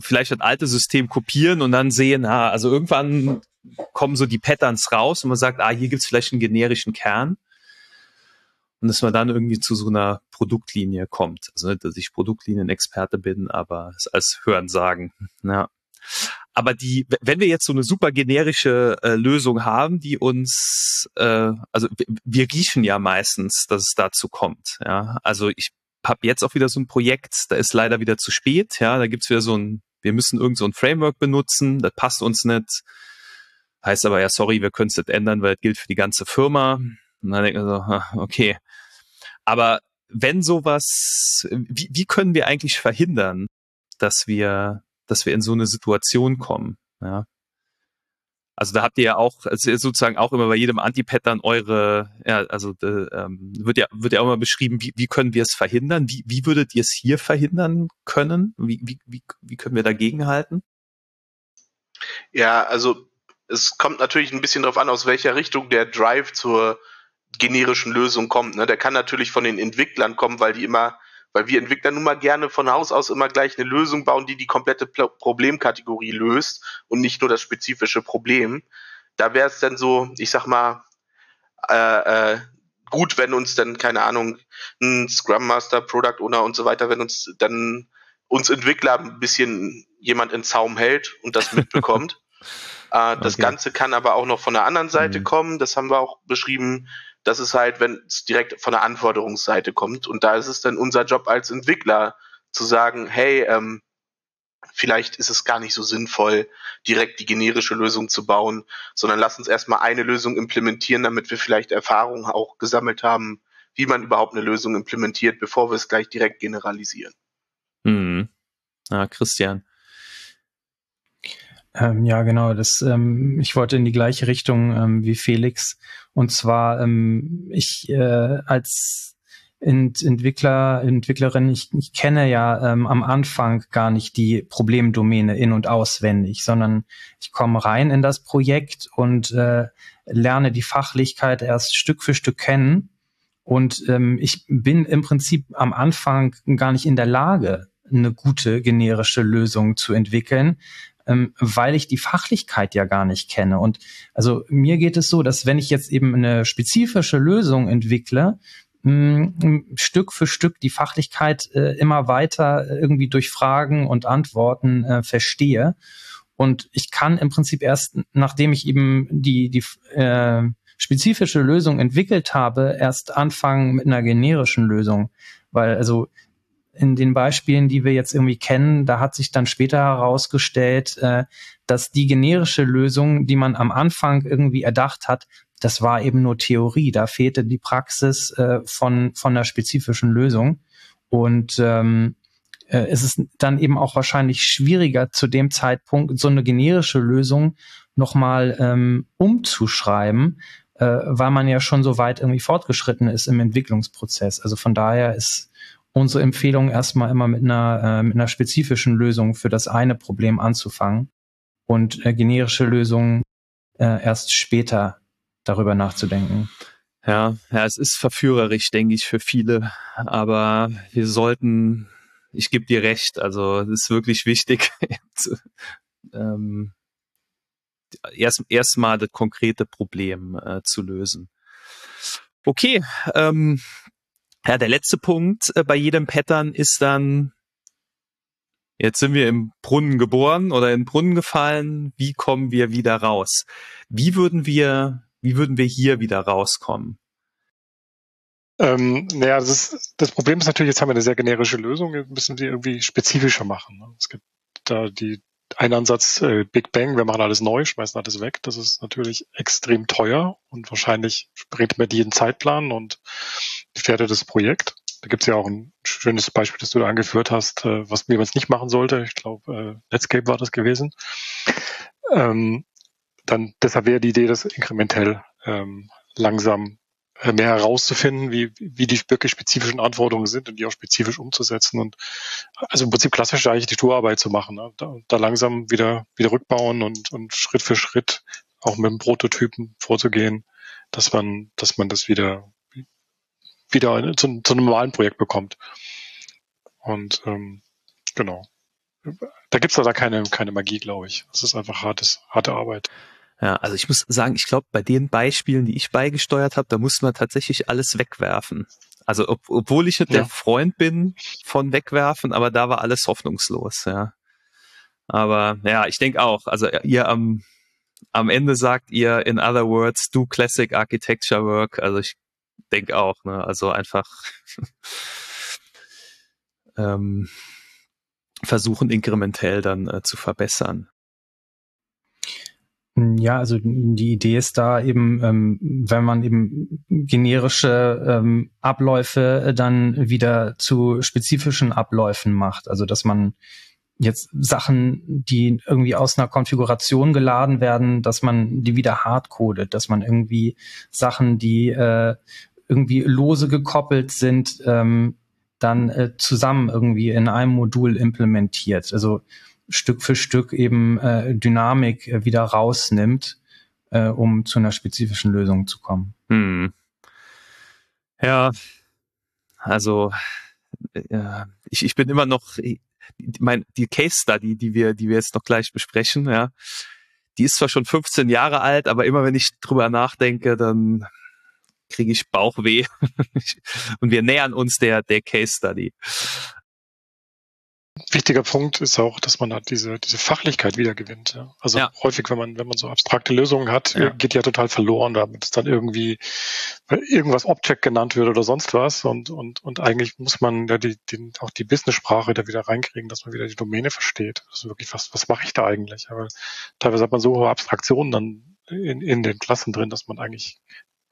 vielleicht das alte System kopieren und dann sehen, ah, also irgendwann kommen so die Patterns raus und man sagt, ah, hier gibt's vielleicht einen generischen Kern. Und dass man dann irgendwie zu so einer Produktlinie kommt. Also nicht, dass ich Produktlinien-Experte bin, aber es als Hören sagen. Ja. Aber die, wenn wir jetzt so eine super generische äh, Lösung haben, die uns, äh, also wir riechen ja meistens, dass es dazu kommt. Ja, also ich habe jetzt auch wieder so ein Projekt, da ist leider wieder zu spät. Ja, da gibt's wieder so ein, wir müssen irgend so ein Framework benutzen, das passt uns nicht. Heißt aber ja, sorry, wir können es nicht ändern, weil es gilt für die ganze Firma. Und dann denke ich so, okay. Aber wenn sowas, wie, wie können wir eigentlich verhindern, dass wir dass wir in so eine Situation kommen. Ja. Also da habt ihr ja auch also sozusagen auch immer bei jedem Anti-Pattern eure, ja, also de, ähm, wird ja wird ja auch immer beschrieben, wie, wie können wir es verhindern? Wie, wie würdet ihr es hier verhindern können? Wie, wie, wie, wie können wir dagegen halten? Ja, also es kommt natürlich ein bisschen darauf an, aus welcher Richtung der Drive zur generischen Lösung kommt. Ne? Der kann natürlich von den Entwicklern kommen, weil die immer weil wir Entwickler nun mal gerne von Haus aus immer gleich eine Lösung bauen, die die komplette Problemkategorie löst und nicht nur das spezifische Problem. Da wäre es dann so, ich sag mal, äh, äh, gut, wenn uns dann, keine Ahnung, ein Scrum Master, Product Owner und so weiter, wenn uns dann uns Entwickler ein bisschen jemand in Zaum hält und das mitbekommt. äh, das okay. Ganze kann aber auch noch von der anderen Seite mhm. kommen, das haben wir auch beschrieben, das ist halt, wenn es direkt von der Anforderungsseite kommt. Und da ist es dann unser Job als Entwickler zu sagen, hey, ähm, vielleicht ist es gar nicht so sinnvoll, direkt die generische Lösung zu bauen, sondern lass uns erstmal eine Lösung implementieren, damit wir vielleicht Erfahrungen auch gesammelt haben, wie man überhaupt eine Lösung implementiert, bevor wir es gleich direkt generalisieren. Hm. Ah, Christian. Ähm, ja, genau. Das, ähm, ich wollte in die gleiche Richtung ähm, wie Felix. Und zwar, ähm, ich äh, als Ent Entwickler, Entwicklerin, ich, ich kenne ja ähm, am Anfang gar nicht die Problemdomäne in- und auswendig, sondern ich komme rein in das Projekt und äh, lerne die Fachlichkeit erst Stück für Stück kennen. Und ähm, ich bin im Prinzip am Anfang gar nicht in der Lage, eine gute generische Lösung zu entwickeln, ähm, weil ich die Fachlichkeit ja gar nicht kenne. Und also mir geht es so, dass wenn ich jetzt eben eine spezifische Lösung entwickle, mh, mm, Stück für Stück die Fachlichkeit äh, immer weiter irgendwie durch Fragen und Antworten äh, verstehe. Und ich kann im Prinzip erst, nachdem ich eben die, die äh, spezifische Lösung entwickelt habe, erst anfangen mit einer generischen Lösung. Weil also in den Beispielen, die wir jetzt irgendwie kennen, da hat sich dann später herausgestellt, äh, dass die generische Lösung, die man am Anfang irgendwie erdacht hat, das war eben nur Theorie. Da fehlte die Praxis äh, von, von einer spezifischen Lösung. Und ähm, äh, es ist dann eben auch wahrscheinlich schwieriger, zu dem Zeitpunkt so eine generische Lösung nochmal ähm, umzuschreiben, äh, weil man ja schon so weit irgendwie fortgeschritten ist im Entwicklungsprozess. Also von daher ist unsere Empfehlung erstmal immer mit einer, äh, mit einer spezifischen Lösung für das eine Problem anzufangen und äh, generische Lösungen äh, erst später darüber nachzudenken. Ja, ja, es ist verführerisch, denke ich, für viele, aber wir sollten, ich gebe dir recht, also es ist wirklich wichtig, ähm, erst erstmal das konkrete Problem äh, zu lösen. Okay, ähm, ja, der letzte Punkt äh, bei jedem Pattern ist dann, jetzt sind wir im Brunnen geboren oder in den Brunnen gefallen, wie kommen wir wieder raus? Wie würden wir, wie würden wir hier wieder rauskommen? Ähm, naja, das, ist, das Problem ist natürlich, jetzt haben wir eine sehr generische Lösung, jetzt müssen wir irgendwie spezifischer machen. Ne? Es gibt da die ein Ansatz, äh, Big Bang, wir machen alles neu, schmeißen alles weg. Das ist natürlich extrem teuer und wahrscheinlich bringt mit jeden Zeitplan und gefährdet das Projekt. Da gibt es ja auch ein schönes Beispiel, das du da angeführt hast, äh, was man es nicht machen sollte. Ich glaube, äh, Netscape war das gewesen. Ähm, dann deshalb wäre die Idee, das inkrementell ähm, langsam äh, mehr herauszufinden, wie, wie die wirklich spezifischen Anforderungen sind und die auch spezifisch umzusetzen und also im Prinzip klassische Architekturarbeit zu machen. Ne? Da, da langsam wieder, wieder rückbauen und, und Schritt für Schritt auch mit dem Prototypen vorzugehen, dass man, dass man das wieder, wieder zu, zu einem normalen Projekt bekommt. Und ähm, genau. Da gibt's da keine, keine Magie, glaube ich. Das ist einfach hartes, harte Arbeit. Ja, also ich muss sagen, ich glaube, bei den Beispielen, die ich beigesteuert habe, da muss man tatsächlich alles wegwerfen. Also ob, obwohl ich ja. der Freund bin von wegwerfen, aber da war alles hoffnungslos, ja. Aber ja, ich denke auch, also ihr am, am Ende sagt ihr in other words, do classic architecture work. Also ich denke auch, ne? Also einfach ähm, versuchen inkrementell dann äh, zu verbessern. Ja, also die Idee ist da eben, ähm, wenn man eben generische ähm, Abläufe äh, dann wieder zu spezifischen Abläufen macht. Also dass man jetzt Sachen, die irgendwie aus einer Konfiguration geladen werden, dass man die wieder hardcodet, dass man irgendwie Sachen, die äh, irgendwie lose gekoppelt sind, ähm, dann äh, zusammen irgendwie in einem Modul implementiert. Also Stück für Stück eben äh, Dynamik äh, wieder rausnimmt, äh, um zu einer spezifischen Lösung zu kommen. Hm. Ja, also äh, ich, ich bin immer noch, mein, die Case Study, die wir, die wir jetzt noch gleich besprechen, ja, die ist zwar schon 15 Jahre alt, aber immer wenn ich drüber nachdenke, dann kriege ich Bauchweh. Und wir nähern uns der, der Case Study. Wichtiger Punkt ist auch, dass man halt diese, diese Fachlichkeit wiedergewinnt. Ja. Also ja. häufig, wenn man, wenn man so abstrakte Lösungen hat, ja. geht die ja total verloren, damit es dann irgendwie irgendwas Object genannt wird oder sonst was. Und, und, und eigentlich muss man ja die, die, auch die Business-Sprache da wieder reinkriegen, dass man wieder die Domäne versteht. Also wirklich, was, was mache ich da eigentlich? Aber teilweise hat man so hohe Abstraktionen dann in, in den Klassen drin, dass man eigentlich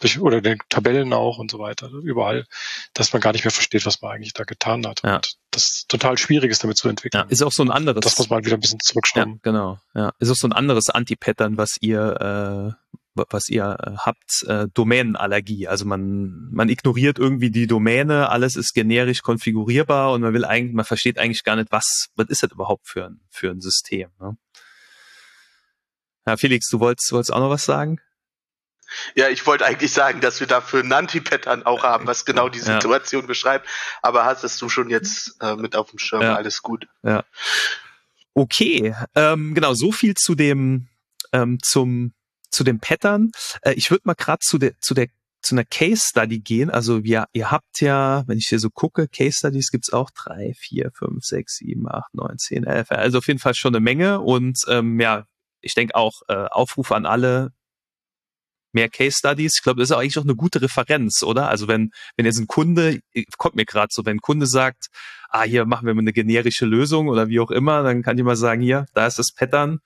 durch, oder den Tabellen auch und so weiter, überall, dass man gar nicht mehr versteht, was man eigentlich da getan hat. Ja. Und das total schwierig ist, damit zu entwickeln. Ja, ist auch so ein anderes. Das muss man wieder ein bisschen zurückschrauben. Ja, genau. Ja, ist auch so ein anderes Anti-Pattern, was ihr, äh, was ihr äh, habt, äh, Domänenallergie. Also man, man ignoriert irgendwie die Domäne, alles ist generisch konfigurierbar und man will eigentlich, man versteht eigentlich gar nicht, was, was ist das überhaupt für ein, für ein System. Ne? Ja, Felix, du wolltest, wolltest auch noch was sagen? Ja, ich wollte eigentlich sagen, dass wir dafür ein Nanti-Pattern auch haben, was genau die Situation ja. beschreibt. Aber hast du schon jetzt äh, mit auf dem Schirm, ja. alles gut. Ja. Okay, ähm, genau, so viel zu dem, ähm, zum, zu dem Pattern. Äh, ich würde mal gerade zu der, zu der zu einer Case Study gehen. Also wir, ihr habt ja, wenn ich hier so gucke, Case Studies gibt's auch drei, vier, fünf, sechs, sieben, acht, neun, zehn, elf. Also auf jeden Fall schon eine Menge. Und ähm, ja, ich denke auch äh, Aufruf an alle, mehr Case Studies. Ich glaube, das ist eigentlich auch eine gute Referenz, oder? Also wenn, wenn jetzt ein Kunde, kommt mir gerade so, wenn ein Kunde sagt, ah, hier machen wir mal eine generische Lösung oder wie auch immer, dann kann ich mal sagen, hier, da ist das Pattern.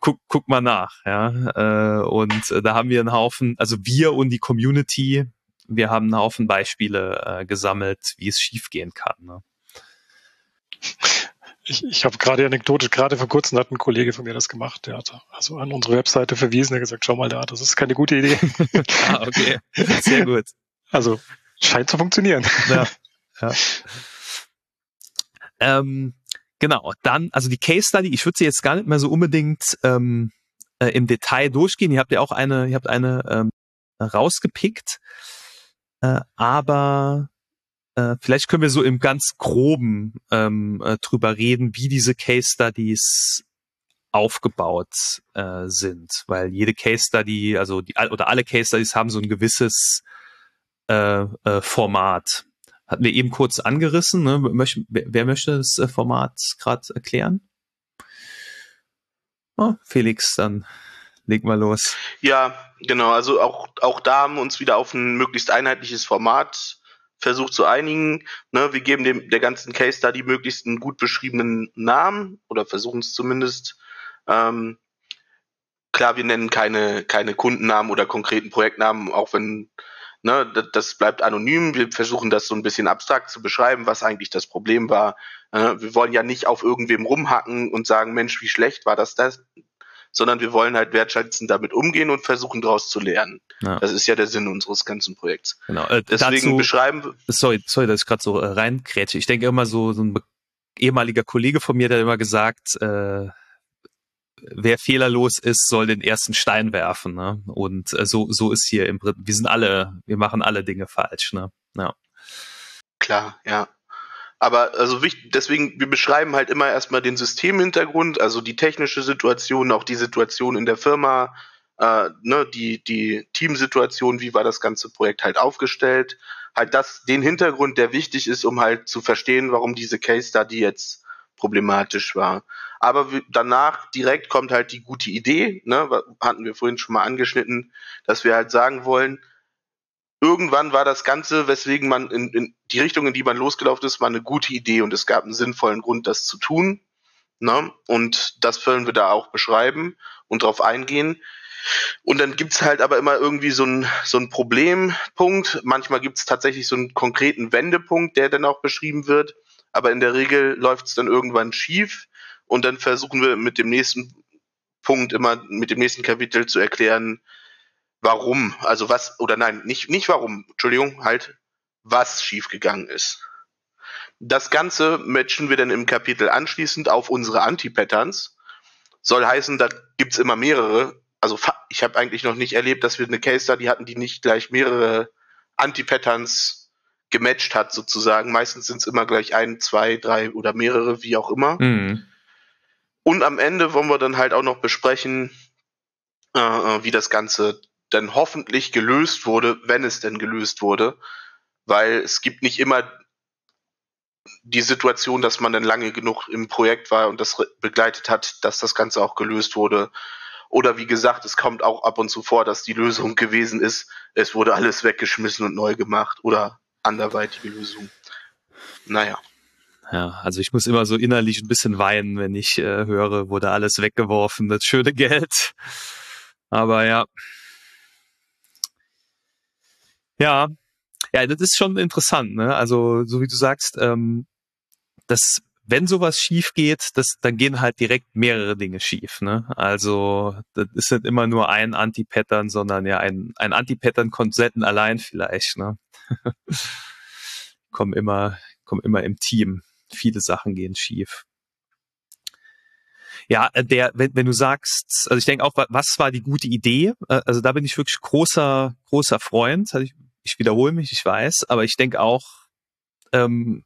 Guck, guck mal nach, ja. Äh, und äh, da haben wir einen Haufen, also wir und die Community, wir haben einen Haufen Beispiele äh, gesammelt, wie es schiefgehen kann. Ne? Ich, ich habe gerade anekdotisch, gerade vor kurzem hat ein Kollege von mir das gemacht. Der hat also an unsere Webseite verwiesen, der hat gesagt, schau mal da, das ist keine gute Idee. ah, okay. Sehr gut. Also scheint zu funktionieren. Ja. ja. Ähm, genau, dann, also die Case Study, ich würde sie jetzt gar nicht mehr so unbedingt ähm, äh, im Detail durchgehen. Ihr habt ja auch eine, ihr habt eine ähm, rausgepickt. Äh, aber äh, vielleicht können wir so im ganz groben ähm, äh, drüber reden, wie diese Case Studies aufgebaut äh, sind, weil jede Case Study, also die oder alle Case Studies haben so ein gewisses äh, äh, Format. Hatten wir eben kurz angerissen. Ne? Möcht, wer, möchte das äh, Format gerade erklären? Oh, Felix, dann leg mal los. Ja, genau. Also auch auch da haben wir uns wieder auf ein möglichst einheitliches Format versucht zu einigen. Ne, wir geben dem der ganzen Case Study möglichst einen gut beschriebenen Namen oder versuchen es zumindest. Ähm, klar, wir nennen keine keine Kundennamen oder konkreten Projektnamen, auch wenn ne, das, das bleibt anonym. Wir versuchen das so ein bisschen abstrakt zu beschreiben, was eigentlich das Problem war. Äh, wir wollen ja nicht auf irgendwem rumhacken und sagen, Mensch, wie schlecht war das das, sondern wir wollen halt wertschätzend damit umgehen und versuchen daraus zu lernen. Ja. Das ist ja der Sinn unseres ganzen Projekts. Genau. Äh, Deswegen dazu, beschreiben. Sorry, sorry, dass ich gerade so äh, reinkrätsche. Ich denke immer so, so ein ehemaliger Kollege von mir, der hat immer gesagt, äh, wer fehlerlos ist, soll den ersten Stein werfen. Ne? Und äh, so, so ist hier im Prinzip, wir sind alle, wir machen alle Dinge falsch. Ne? Ja. Klar, ja. Aber also wichtig, deswegen, wir beschreiben halt immer erstmal den Systemhintergrund, also die technische Situation, auch die Situation in der Firma, äh, ne, die, die Teamsituation, wie war das ganze Projekt halt aufgestellt. Halt das, den Hintergrund, der wichtig ist, um halt zu verstehen, warum diese Case Study jetzt problematisch war. Aber danach direkt kommt halt die gute Idee, ne, hatten wir vorhin schon mal angeschnitten, dass wir halt sagen wollen, irgendwann war das Ganze, weswegen man in, in die Richtung, in die man losgelaufen ist, war eine gute Idee und es gab einen sinnvollen Grund, das zu tun. Ne? Und das wollen wir da auch beschreiben und drauf eingehen. Und dann gibt's halt aber immer irgendwie so ein, so ein Problempunkt. Manchmal gibt's tatsächlich so einen konkreten Wendepunkt, der dann auch beschrieben wird. Aber in der Regel läuft's dann irgendwann schief. Und dann versuchen wir mit dem nächsten Punkt immer, mit dem nächsten Kapitel zu erklären, warum, also was, oder nein, nicht, nicht warum, Entschuldigung, halt, was schiefgegangen ist. Das Ganze matchen wir dann im Kapitel anschließend auf unsere Anti-Patterns. Soll heißen, da gibt's immer mehrere. Also ich habe eigentlich noch nicht erlebt, dass wir eine Case Study hatten, die nicht gleich mehrere Anti-Patterns gematcht hat, sozusagen. Meistens sind es immer gleich ein, zwei, drei oder mehrere, wie auch immer. Mhm. Und am Ende wollen wir dann halt auch noch besprechen, äh, äh wie das Ganze dann hoffentlich gelöst wurde, wenn es denn gelöst wurde, weil es gibt nicht immer die Situation, dass man dann lange genug im Projekt war und das begleitet hat, dass das Ganze auch gelöst wurde. Oder wie gesagt, es kommt auch ab und zu vor, dass die Lösung gewesen ist, es wurde alles weggeschmissen und neu gemacht oder anderweitige Lösung. Naja. Ja, also ich muss immer so innerlich ein bisschen weinen, wenn ich äh, höre, wurde alles weggeworfen, das schöne Geld. Aber ja, ja, ja, das ist schon interessant. Ne? Also so wie du sagst, ähm, dass wenn sowas schief geht, das, dann gehen halt direkt mehrere Dinge schief. Ne? Also das ist nicht immer nur ein Anti-Pattern, sondern ja ein, ein Anti-Pattern-Konzepten allein vielleicht. Ne? kommen immer, kommen immer im Team. Viele Sachen gehen schief. Ja, äh, der, wenn, wenn du sagst, also ich denke auch, was war die gute Idee? Äh, also da bin ich wirklich großer, großer Freund. Also ich ich wiederhole mich, ich weiß, aber ich denke auch, ähm,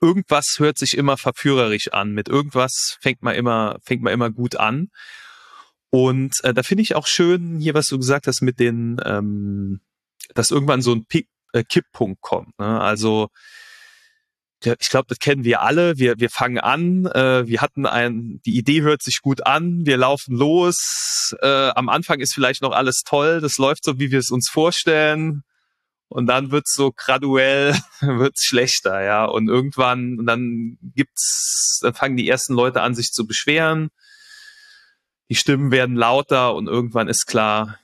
irgendwas hört sich immer verführerisch an. Mit irgendwas fängt man immer, fängt man immer gut an. Und äh, da finde ich auch schön, hier, was du gesagt hast, mit den, ähm, dass irgendwann so ein Pick, äh, Kipppunkt kommt. Ne? Also ich glaube, das kennen wir alle. Wir, wir fangen an, äh, wir hatten ein, die Idee hört sich gut an, wir laufen los. Äh, am Anfang ist vielleicht noch alles toll, das läuft so, wie wir es uns vorstellen. Und dann wird's so graduell, wird's schlechter, ja. Und irgendwann, und dann gibt's, dann fangen die ersten Leute an, sich zu beschweren. Die Stimmen werden lauter und irgendwann ist klar,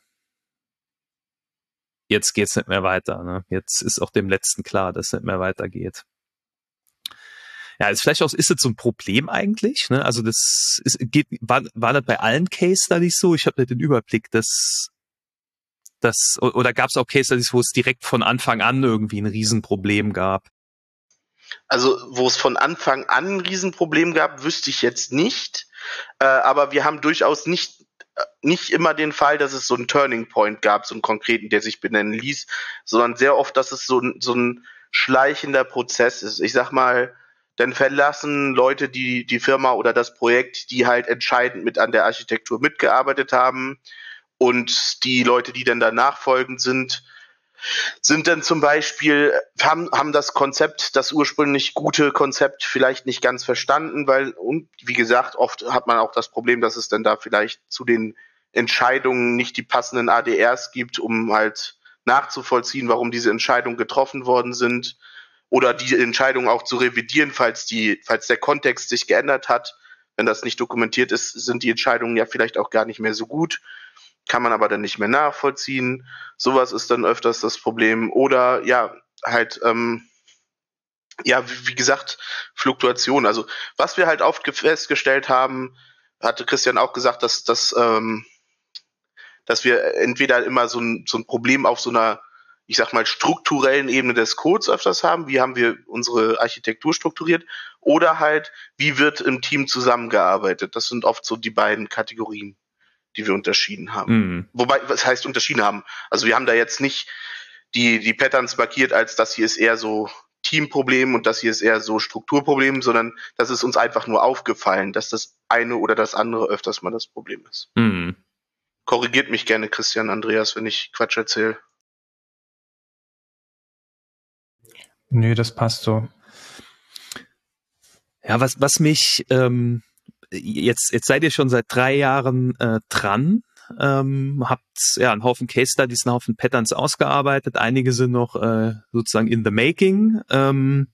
jetzt geht's nicht mehr weiter. Ne? Jetzt ist auch dem Letzten klar, dass es nicht mehr weitergeht. Ja, ist vielleicht auch, ist das so ein Problem eigentlich? Ne? Also das ist, geht, war, war das bei allen Case Studies so? Ich habe nicht den Überblick, dass das, oder gab es auch Case Studies, wo es direkt von Anfang an irgendwie ein Riesenproblem gab? Also, wo es von Anfang an ein Riesenproblem gab, wüsste ich jetzt nicht. Äh, aber wir haben durchaus nicht, äh, nicht immer den Fall, dass es so einen Turning Point gab, so einen konkreten, der sich benennen ließ, sondern sehr oft, dass es so, so ein schleichender Prozess ist. Ich sag mal, dann verlassen Leute die, die Firma oder das Projekt, die halt entscheidend mit an der Architektur mitgearbeitet haben. Und die Leute, die dann danach folgend sind, sind dann zum Beispiel, haben, haben das Konzept, das ursprünglich gute Konzept vielleicht nicht ganz verstanden, weil, und wie gesagt, oft hat man auch das Problem, dass es dann da vielleicht zu den Entscheidungen nicht die passenden ADRs gibt, um halt nachzuvollziehen, warum diese Entscheidungen getroffen worden sind oder die Entscheidung auch zu revidieren, falls die, falls der Kontext sich geändert hat. Wenn das nicht dokumentiert ist, sind die Entscheidungen ja vielleicht auch gar nicht mehr so gut. Kann man aber dann nicht mehr nachvollziehen. Sowas ist dann öfters das Problem. Oder ja, halt, ähm, ja, wie, wie gesagt, Fluktuation. Also was wir halt oft festgestellt haben, hatte Christian auch gesagt, dass, dass, ähm, dass wir entweder immer so ein, so ein Problem auf so einer, ich sag mal, strukturellen Ebene des Codes öfters haben, wie haben wir unsere Architektur strukturiert, oder halt, wie wird im Team zusammengearbeitet. Das sind oft so die beiden Kategorien, die wir unterschieden haben. Mhm. Wobei, was heißt unterschieden haben? Also wir haben da jetzt nicht die, die Patterns markiert, als das hier ist eher so Teamproblem und das hier ist eher so Strukturproblem, sondern das ist uns einfach nur aufgefallen, dass das eine oder das andere öfters mal das Problem ist. Mhm. Korrigiert mich gerne, Christian Andreas, wenn ich Quatsch erzähle. Nö, das passt so. Ja, was, was mich ähm, jetzt, jetzt seid ihr schon seit drei Jahren äh, dran ähm, habt ja einen Haufen Case Studies, einen Haufen Patterns ausgearbeitet. Einige sind noch äh, sozusagen in the making. Ähm,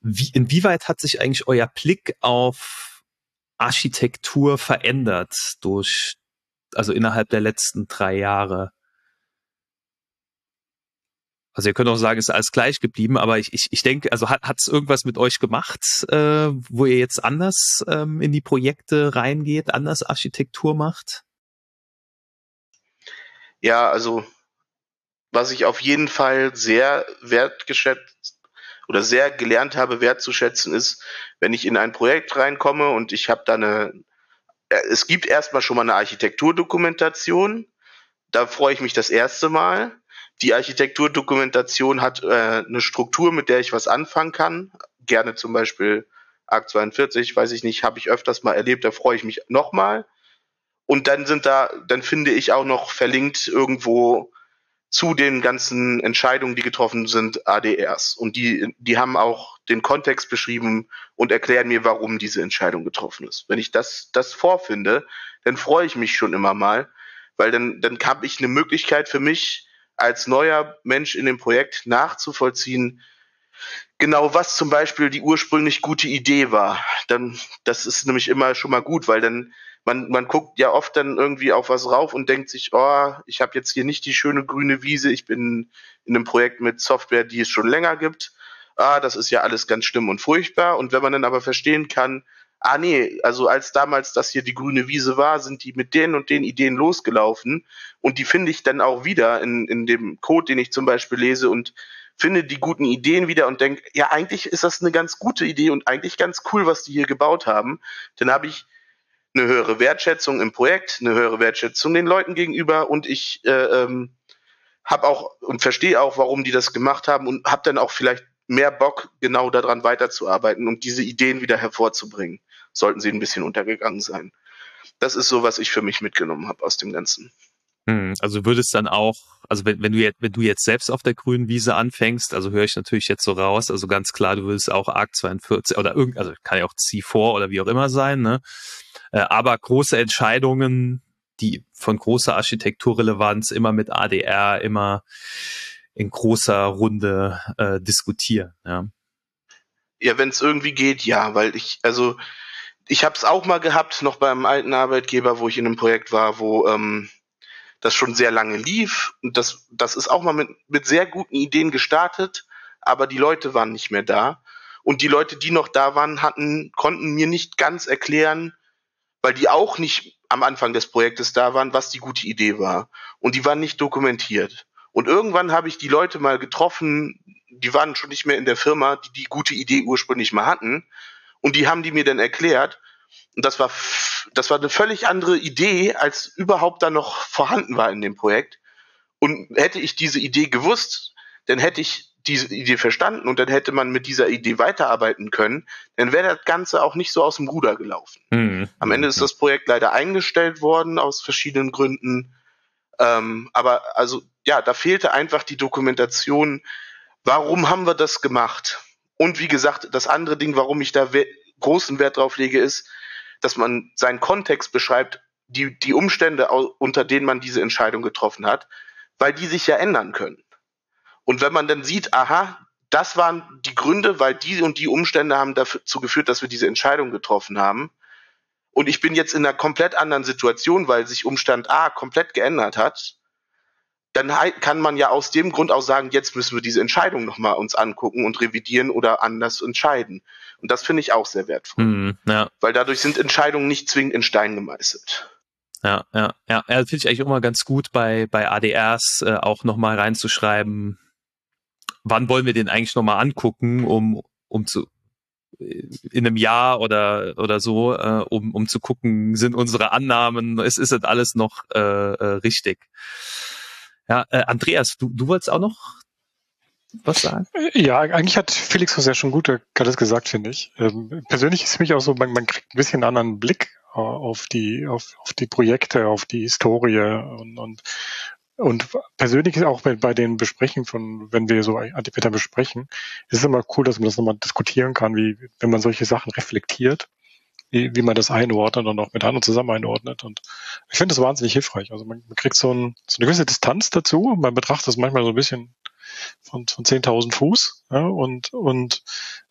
wie, inwieweit hat sich eigentlich euer Blick auf Architektur verändert durch, also innerhalb der letzten drei Jahre? Also ihr könnt auch sagen, es ist alles gleich geblieben, aber ich, ich, ich denke, also hat es irgendwas mit euch gemacht, äh, wo ihr jetzt anders ähm, in die Projekte reingeht, anders Architektur macht? Ja, also was ich auf jeden Fall sehr wertgeschätzt oder sehr gelernt habe wertzuschätzen ist, wenn ich in ein Projekt reinkomme und ich habe da eine, äh, es gibt erstmal schon mal eine Architekturdokumentation, da freue ich mich das erste Mal. Die Architekturdokumentation hat äh, eine Struktur, mit der ich was anfangen kann. Gerne zum Beispiel Akt 42, weiß ich nicht, habe ich öfters mal erlebt, da freue ich mich nochmal. Und dann sind da, dann finde ich auch noch verlinkt irgendwo zu den ganzen Entscheidungen, die getroffen sind, ADRs. Und die, die haben auch den Kontext beschrieben und erklären mir, warum diese Entscheidung getroffen ist. Wenn ich das, das vorfinde, dann freue ich mich schon immer mal, weil dann, dann habe ich eine Möglichkeit für mich als neuer Mensch in dem Projekt nachzuvollziehen, genau was zum Beispiel die ursprünglich gute Idee war. Dann, das ist nämlich immer schon mal gut, weil dann man, man guckt ja oft dann irgendwie auf was rauf und denkt sich, oh, ich habe jetzt hier nicht die schöne grüne Wiese, ich bin in einem Projekt mit Software, die es schon länger gibt. Ah, das ist ja alles ganz schlimm und furchtbar. Und wenn man dann aber verstehen kann, ah nee, also als damals das hier die grüne Wiese war, sind die mit den und den Ideen losgelaufen. Und die finde ich dann auch wieder in, in dem Code, den ich zum Beispiel lese und finde die guten Ideen wieder und denke, ja, eigentlich ist das eine ganz gute Idee und eigentlich ganz cool, was die hier gebaut haben. Dann habe ich eine höhere Wertschätzung im Projekt, eine höhere Wertschätzung den Leuten gegenüber und ich äh, ähm, habe auch und verstehe auch, warum die das gemacht haben und habe dann auch vielleicht mehr Bock, genau daran weiterzuarbeiten und diese Ideen wieder hervorzubringen, sollten sie ein bisschen untergegangen sein. Das ist so, was ich für mich mitgenommen habe aus dem Ganzen. Hm, also würdest dann auch, also wenn, wenn du jetzt, wenn du jetzt selbst auf der grünen Wiese anfängst, also höre ich natürlich jetzt so raus, also ganz klar, du würdest auch ARC 42 oder irgend, also kann ja auch C4 oder wie auch immer sein, ne? Äh, aber große Entscheidungen, die von großer Architekturrelevanz immer mit ADR, immer in großer Runde äh, diskutieren. Ja, ja wenn es irgendwie geht, ja, weil ich, also ich habe es auch mal gehabt, noch beim alten Arbeitgeber, wo ich in einem Projekt war, wo ähm, das schon sehr lange lief. Und das, das ist auch mal mit, mit sehr guten Ideen gestartet, aber die Leute waren nicht mehr da. Und die Leute, die noch da waren, hatten, konnten mir nicht ganz erklären, weil die auch nicht am Anfang des Projektes da waren, was die gute Idee war. Und die waren nicht dokumentiert. Und irgendwann habe ich die Leute mal getroffen, die waren schon nicht mehr in der Firma, die die gute Idee ursprünglich mal hatten. Und die haben die mir dann erklärt. Und das war, das war eine völlig andere Idee, als überhaupt da noch vorhanden war in dem Projekt. Und hätte ich diese Idee gewusst, dann hätte ich diese Idee verstanden und dann hätte man mit dieser Idee weiterarbeiten können, dann wäre das Ganze auch nicht so aus dem Ruder gelaufen. Mhm. Am Ende ist das Projekt leider eingestellt worden aus verschiedenen Gründen. Ähm, aber also ja, da fehlte einfach die Dokumentation. Warum haben wir das gemacht? Und wie gesagt, das andere Ding, warum ich da we großen Wert drauf lege, ist, dass man seinen Kontext beschreibt, die, die Umstände, unter denen man diese Entscheidung getroffen hat, weil die sich ja ändern können. Und wenn man dann sieht, aha, das waren die Gründe, weil die und die Umstände haben dazu geführt, dass wir diese Entscheidung getroffen haben. Und ich bin jetzt in einer komplett anderen Situation, weil sich Umstand A komplett geändert hat. Dann kann man ja aus dem Grund auch sagen, jetzt müssen wir diese Entscheidung nochmal uns angucken und revidieren oder anders entscheiden. Und das finde ich auch sehr wertvoll. Mhm, ja. Weil dadurch sind Entscheidungen nicht zwingend in Stein gemeißelt. Ja, ja, ja. ja finde ich eigentlich immer ganz gut bei, bei ADRs äh, auch nochmal reinzuschreiben, wann wollen wir den eigentlich nochmal angucken, um, um zu, in einem Jahr oder oder so, äh, um, um zu gucken, sind unsere Annahmen, ist, ist das alles noch äh, äh, richtig. Ja, äh, Andreas, du, du wolltest auch noch was sagen? Ja, eigentlich hat Felix ja schon gut alles gesagt, finde ich. Ähm, persönlich ist es mich auch so, man, man kriegt ein bisschen einen anderen Blick äh, auf die, auf, auf die Projekte, auf die Historie und, und und persönlich auch bei, bei den Besprechen von, wenn wir so Antipater besprechen, ist es immer cool, dass man das nochmal diskutieren kann, wie, wenn man solche Sachen reflektiert, wie, wie man das einordnet und auch mit anderen zusammen einordnet. Und ich finde das wahnsinnig hilfreich. Also man, man kriegt so, ein, so eine gewisse Distanz dazu. Man betrachtet das manchmal so ein bisschen von, von 10.000 Fuß. Ja, und, und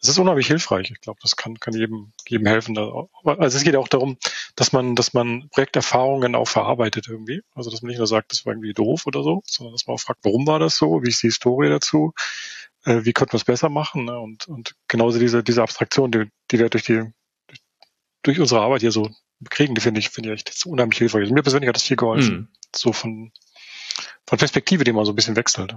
es ist unheimlich hilfreich. Ich glaube, das kann, kann jedem, jedem helfen. Also es geht auch darum, dass man, dass man Projekterfahrungen auch verarbeitet irgendwie. Also dass man nicht nur sagt, das war irgendwie doof oder so, sondern dass man auch fragt, warum war das so? Wie ist die Historie dazu? Äh, wie könnte man es besser machen? Ne? Und, und genauso diese, diese Abstraktion, die, die wir durch die, durch unsere Arbeit hier so kriegen, die finde ich, finde ich echt unheimlich hilfreich. Also mir persönlich hat das viel geholfen. Mhm. So von, von Perspektive, die man so ein bisschen wechselt.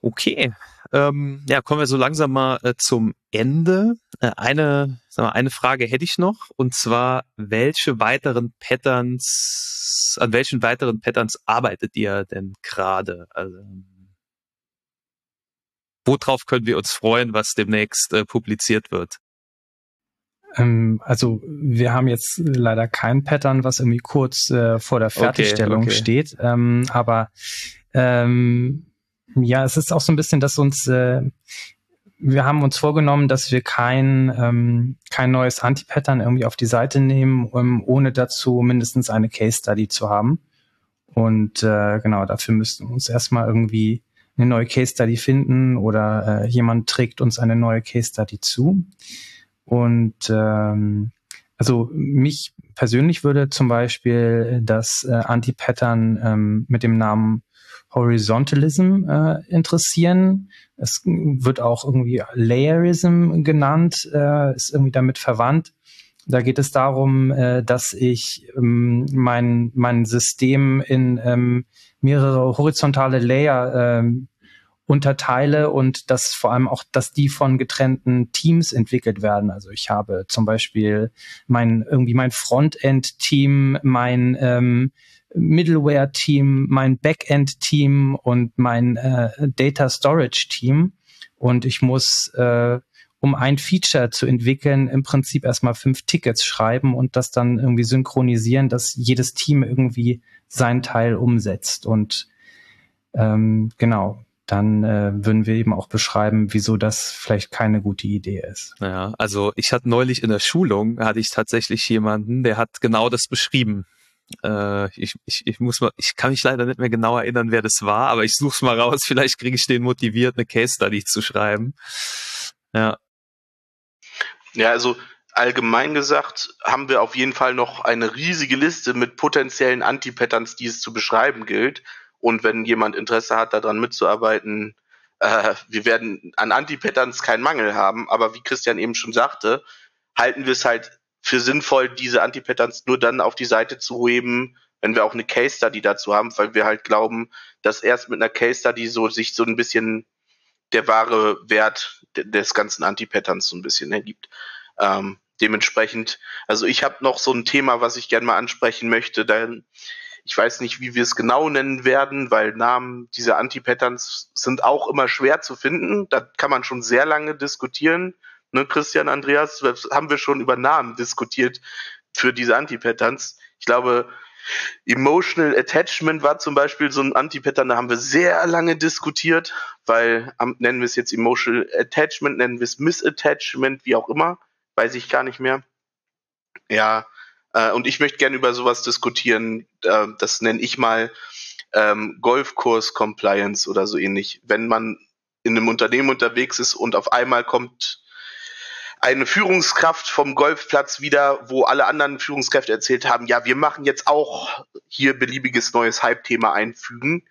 Okay, ähm, ja, kommen wir so langsam mal äh, zum Ende. Äh, eine, mal, eine Frage hätte ich noch, und zwar, welche weiteren Patterns, an welchen weiteren Patterns arbeitet ihr denn gerade? Also, worauf können wir uns freuen, was demnächst äh, publiziert wird? Ähm, also wir haben jetzt leider kein Pattern, was irgendwie kurz äh, vor der Fertigstellung okay, okay. steht, ähm, aber ähm, ja, es ist auch so ein bisschen, dass uns, äh, wir haben uns vorgenommen, dass wir kein, ähm, kein neues Anti-Pattern irgendwie auf die Seite nehmen, um, ohne dazu mindestens eine Case Study zu haben. Und äh, genau, dafür müssten wir uns erstmal irgendwie eine neue Case Study finden oder äh, jemand trägt uns eine neue Case Study zu. Und ähm, also mich persönlich würde zum Beispiel das äh, Anti-Pattern ähm, mit dem Namen Horizontalism äh, interessieren. Es wird auch irgendwie Layerism genannt, äh, ist irgendwie damit verwandt. Da geht es darum, äh, dass ich ähm, mein, mein System in ähm, mehrere horizontale Layer ähm, unterteile und dass vor allem auch, dass die von getrennten Teams entwickelt werden. Also ich habe zum Beispiel mein irgendwie mein Frontend-Team, mein ähm, Middleware-Team, mein Backend-Team und mein äh, Data Storage-Team. Und ich muss, äh, um ein Feature zu entwickeln, im Prinzip erstmal fünf Tickets schreiben und das dann irgendwie synchronisieren, dass jedes Team irgendwie seinen Teil umsetzt. Und ähm, genau, dann äh, würden wir eben auch beschreiben, wieso das vielleicht keine gute Idee ist. Ja, also ich hatte neulich in der Schulung, hatte ich tatsächlich jemanden, der hat genau das beschrieben. Äh, ich, ich, ich muss mal, ich kann mich leider nicht mehr genau erinnern, wer das war, aber ich suche mal raus. Vielleicht kriege ich den motiviert, eine Case Study zu schreiben. Ja. Ja, also allgemein gesagt haben wir auf jeden Fall noch eine riesige Liste mit potenziellen Anti-Patterns, die es zu beschreiben gilt. Und wenn jemand Interesse hat, daran mitzuarbeiten, äh, wir werden an Anti-Patterns keinen Mangel haben. Aber wie Christian eben schon sagte, halten wir es halt für sinnvoll, diese Anti-Patterns nur dann auf die Seite zu heben, wenn wir auch eine Case Study dazu haben, weil wir halt glauben, dass erst mit einer Case Study so sich so ein bisschen der wahre Wert des ganzen Anti-Patterns so ein bisschen ergibt. Ähm, dementsprechend, also ich habe noch so ein Thema, was ich gerne mal ansprechen möchte. Denn ich weiß nicht, wie wir es genau nennen werden, weil Namen dieser Anti-Patterns sind auch immer schwer zu finden. Da kann man schon sehr lange diskutieren ne, Christian, Andreas, haben wir schon über Namen diskutiert für diese Anti-Patterns. Ich glaube, Emotional Attachment war zum Beispiel so ein Anti-Pattern, da haben wir sehr lange diskutiert, weil nennen wir es jetzt Emotional Attachment, nennen wir es Misattachment, wie auch immer, weiß ich gar nicht mehr. Ja, äh, und ich möchte gerne über sowas diskutieren, äh, das nenne ich mal ähm, Golfkurs Compliance oder so ähnlich. Wenn man in einem Unternehmen unterwegs ist und auf einmal kommt eine Führungskraft vom Golfplatz wieder, wo alle anderen Führungskräfte erzählt haben, ja, wir machen jetzt auch hier beliebiges neues Hype-Thema einfügen.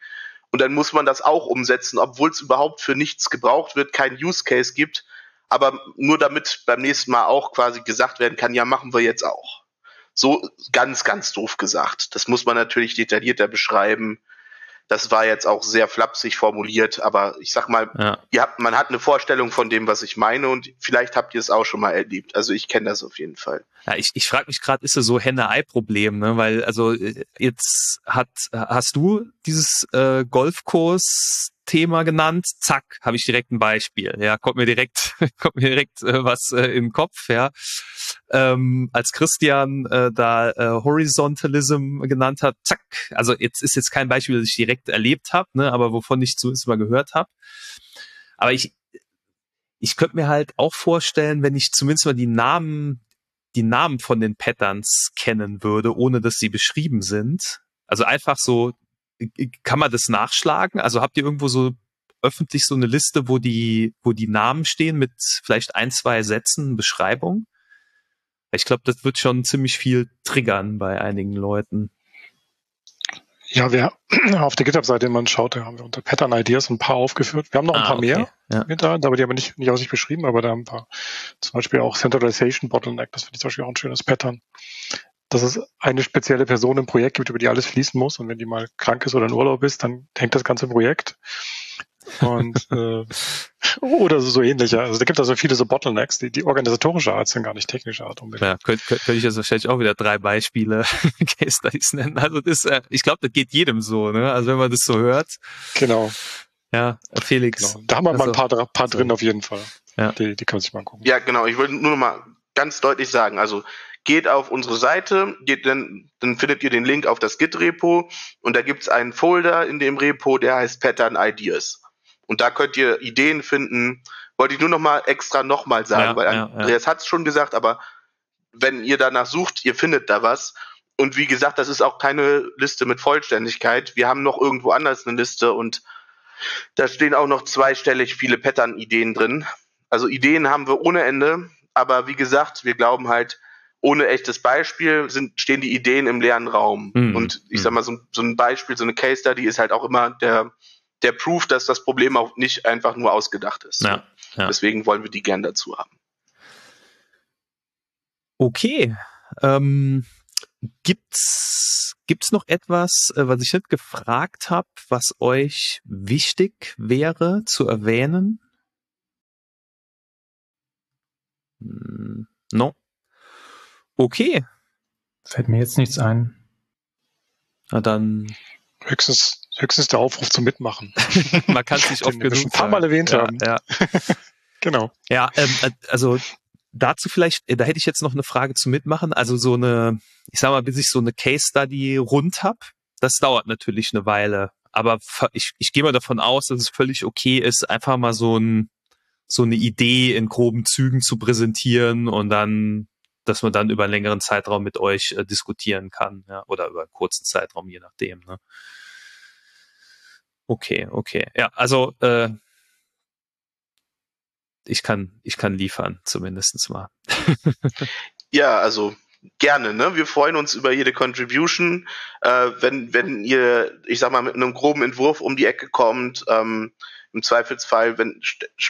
Und dann muss man das auch umsetzen, obwohl es überhaupt für nichts gebraucht wird, kein Use Case gibt, aber nur damit beim nächsten Mal auch quasi gesagt werden kann, ja, machen wir jetzt auch. So ganz, ganz doof gesagt. Das muss man natürlich detaillierter beschreiben. Das war jetzt auch sehr flapsig formuliert, aber ich sag mal, ja. ihr habt, man hat eine Vorstellung von dem, was ich meine und vielleicht habt ihr es auch schon mal erlebt. Also ich kenne das auf jeden Fall. Ja, ich, ich frage mich gerade, ist das so Henne-Ei-Problem, ne? Weil, also jetzt hat hast du dieses äh, Golfkurs Thema genannt, zack, habe ich direkt ein Beispiel. Ja, kommt mir direkt, kommt mir direkt äh, was äh, in den Kopf, ja. Ähm, als Christian äh, da äh, Horizontalism genannt hat, zack, also jetzt ist jetzt kein Beispiel, das ich direkt erlebt habe, ne, aber wovon ich zumindest mal gehört habe. Aber ich, ich könnte mir halt auch vorstellen, wenn ich zumindest mal die Namen, die Namen von den Patterns kennen würde, ohne dass sie beschrieben sind. Also einfach so kann man das nachschlagen? Also habt ihr irgendwo so öffentlich so eine Liste, wo die, wo die Namen stehen mit vielleicht ein, zwei Sätzen Beschreibung? Ich glaube, das wird schon ziemlich viel triggern bei einigen Leuten. Ja, wir auf der GitHub-Seite, wenn man schaut, da haben wir unter Pattern Ideas ein paar aufgeführt. Wir haben noch ein ah, paar okay. mehr ja. mit da, aber die haben wir nicht, nicht aus sich beschrieben, aber da haben ein paar, zum Beispiel auch Centralization Bottleneck, das finde ich zum Beispiel auch ein schönes Pattern dass es eine spezielle Person im Projekt gibt, über die alles fließen muss. Und wenn die mal krank ist oder in Urlaub ist, dann hängt das ganze Projekt. Und äh, oder so, so ähnliche. Also da gibt es also viele so Bottlenecks, die, die organisatorische Art sind, gar nicht technische Art unbedingt. Ja, könnte könnt, könnt ich jetzt wahrscheinlich auch wieder drei Beispiele Case Studies nennen. Also das, äh, ich glaube, das geht jedem so, ne? Also wenn man das so hört. Genau. Ja, Felix. Genau. Da haben wir also, mal ein paar, paar drin auf jeden Fall. Ja. Die, die kann man sich mal angucken. Ja, genau. Ich wollte nur noch mal ganz deutlich sagen, also geht auf unsere Seite, geht dann, dann findet ihr den Link auf das Git-Repo und da gibt's einen Folder in dem Repo, der heißt Pattern Ideas. Und da könnt ihr Ideen finden. Wollte ich nur noch mal extra noch mal sagen, ja, weil ja, Andreas ja. hat's schon gesagt, aber wenn ihr danach sucht, ihr findet da was. Und wie gesagt, das ist auch keine Liste mit Vollständigkeit. Wir haben noch irgendwo anders eine Liste und da stehen auch noch zweistellig viele Pattern-Ideen drin. Also Ideen haben wir ohne Ende, aber wie gesagt, wir glauben halt, ohne echtes Beispiel sind, stehen die Ideen im leeren Raum. Mhm. Und ich sag mhm. mal, so, so, ein Beispiel, so eine Case Study ist halt auch immer der, der Proof, dass das Problem auch nicht einfach nur ausgedacht ist. Ja, ja. Deswegen wollen wir die gern dazu haben. Okay. Ähm, gibt's gibt's noch etwas, äh, was ich nicht gefragt habe, was euch wichtig wäre zu erwähnen? Hm, no. Okay. Fällt mir jetzt nichts ein. Na dann. Höchstens, höchstens der Aufruf zum Mitmachen. Man kann es nicht oft genug ein paar Mal erwähnt ja, haben. Ja. genau. Ja, ähm, äh, also dazu vielleicht, äh, da hätte ich jetzt noch eine Frage zu mitmachen. Also so eine, ich sag mal, bis ich so eine Case Study rund hab, das dauert natürlich eine Weile. Aber ich, ich gehe mal davon aus, dass es völlig okay ist, einfach mal so ein so eine Idee in groben Zügen zu präsentieren und dann dass man dann über einen längeren Zeitraum mit euch äh, diskutieren kann, ja, oder über einen kurzen Zeitraum, je nachdem. Ne? Okay, okay. Ja, also äh, ich kann, ich kann liefern, zumindestens mal. ja, also gerne, ne? Wir freuen uns über jede Contribution. Äh, wenn, wenn ihr, ich sag mal, mit einem groben Entwurf um die Ecke kommt, ähm, im Zweifelsfall, wenn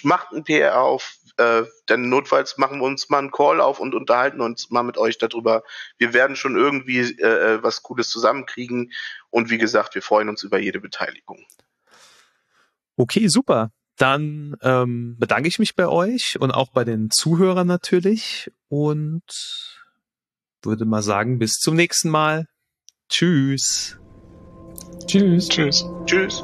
macht ein PR auf, äh, denn notfalls machen wir uns mal einen Call auf und unterhalten uns mal mit euch darüber. Wir werden schon irgendwie äh, äh, was Cooles zusammenkriegen und wie gesagt, wir freuen uns über jede Beteiligung. Okay, super. Dann ähm, bedanke ich mich bei euch und auch bei den Zuhörern natürlich und würde mal sagen, bis zum nächsten Mal. Tschüss. Tschüss. Tschüss. Tschüss.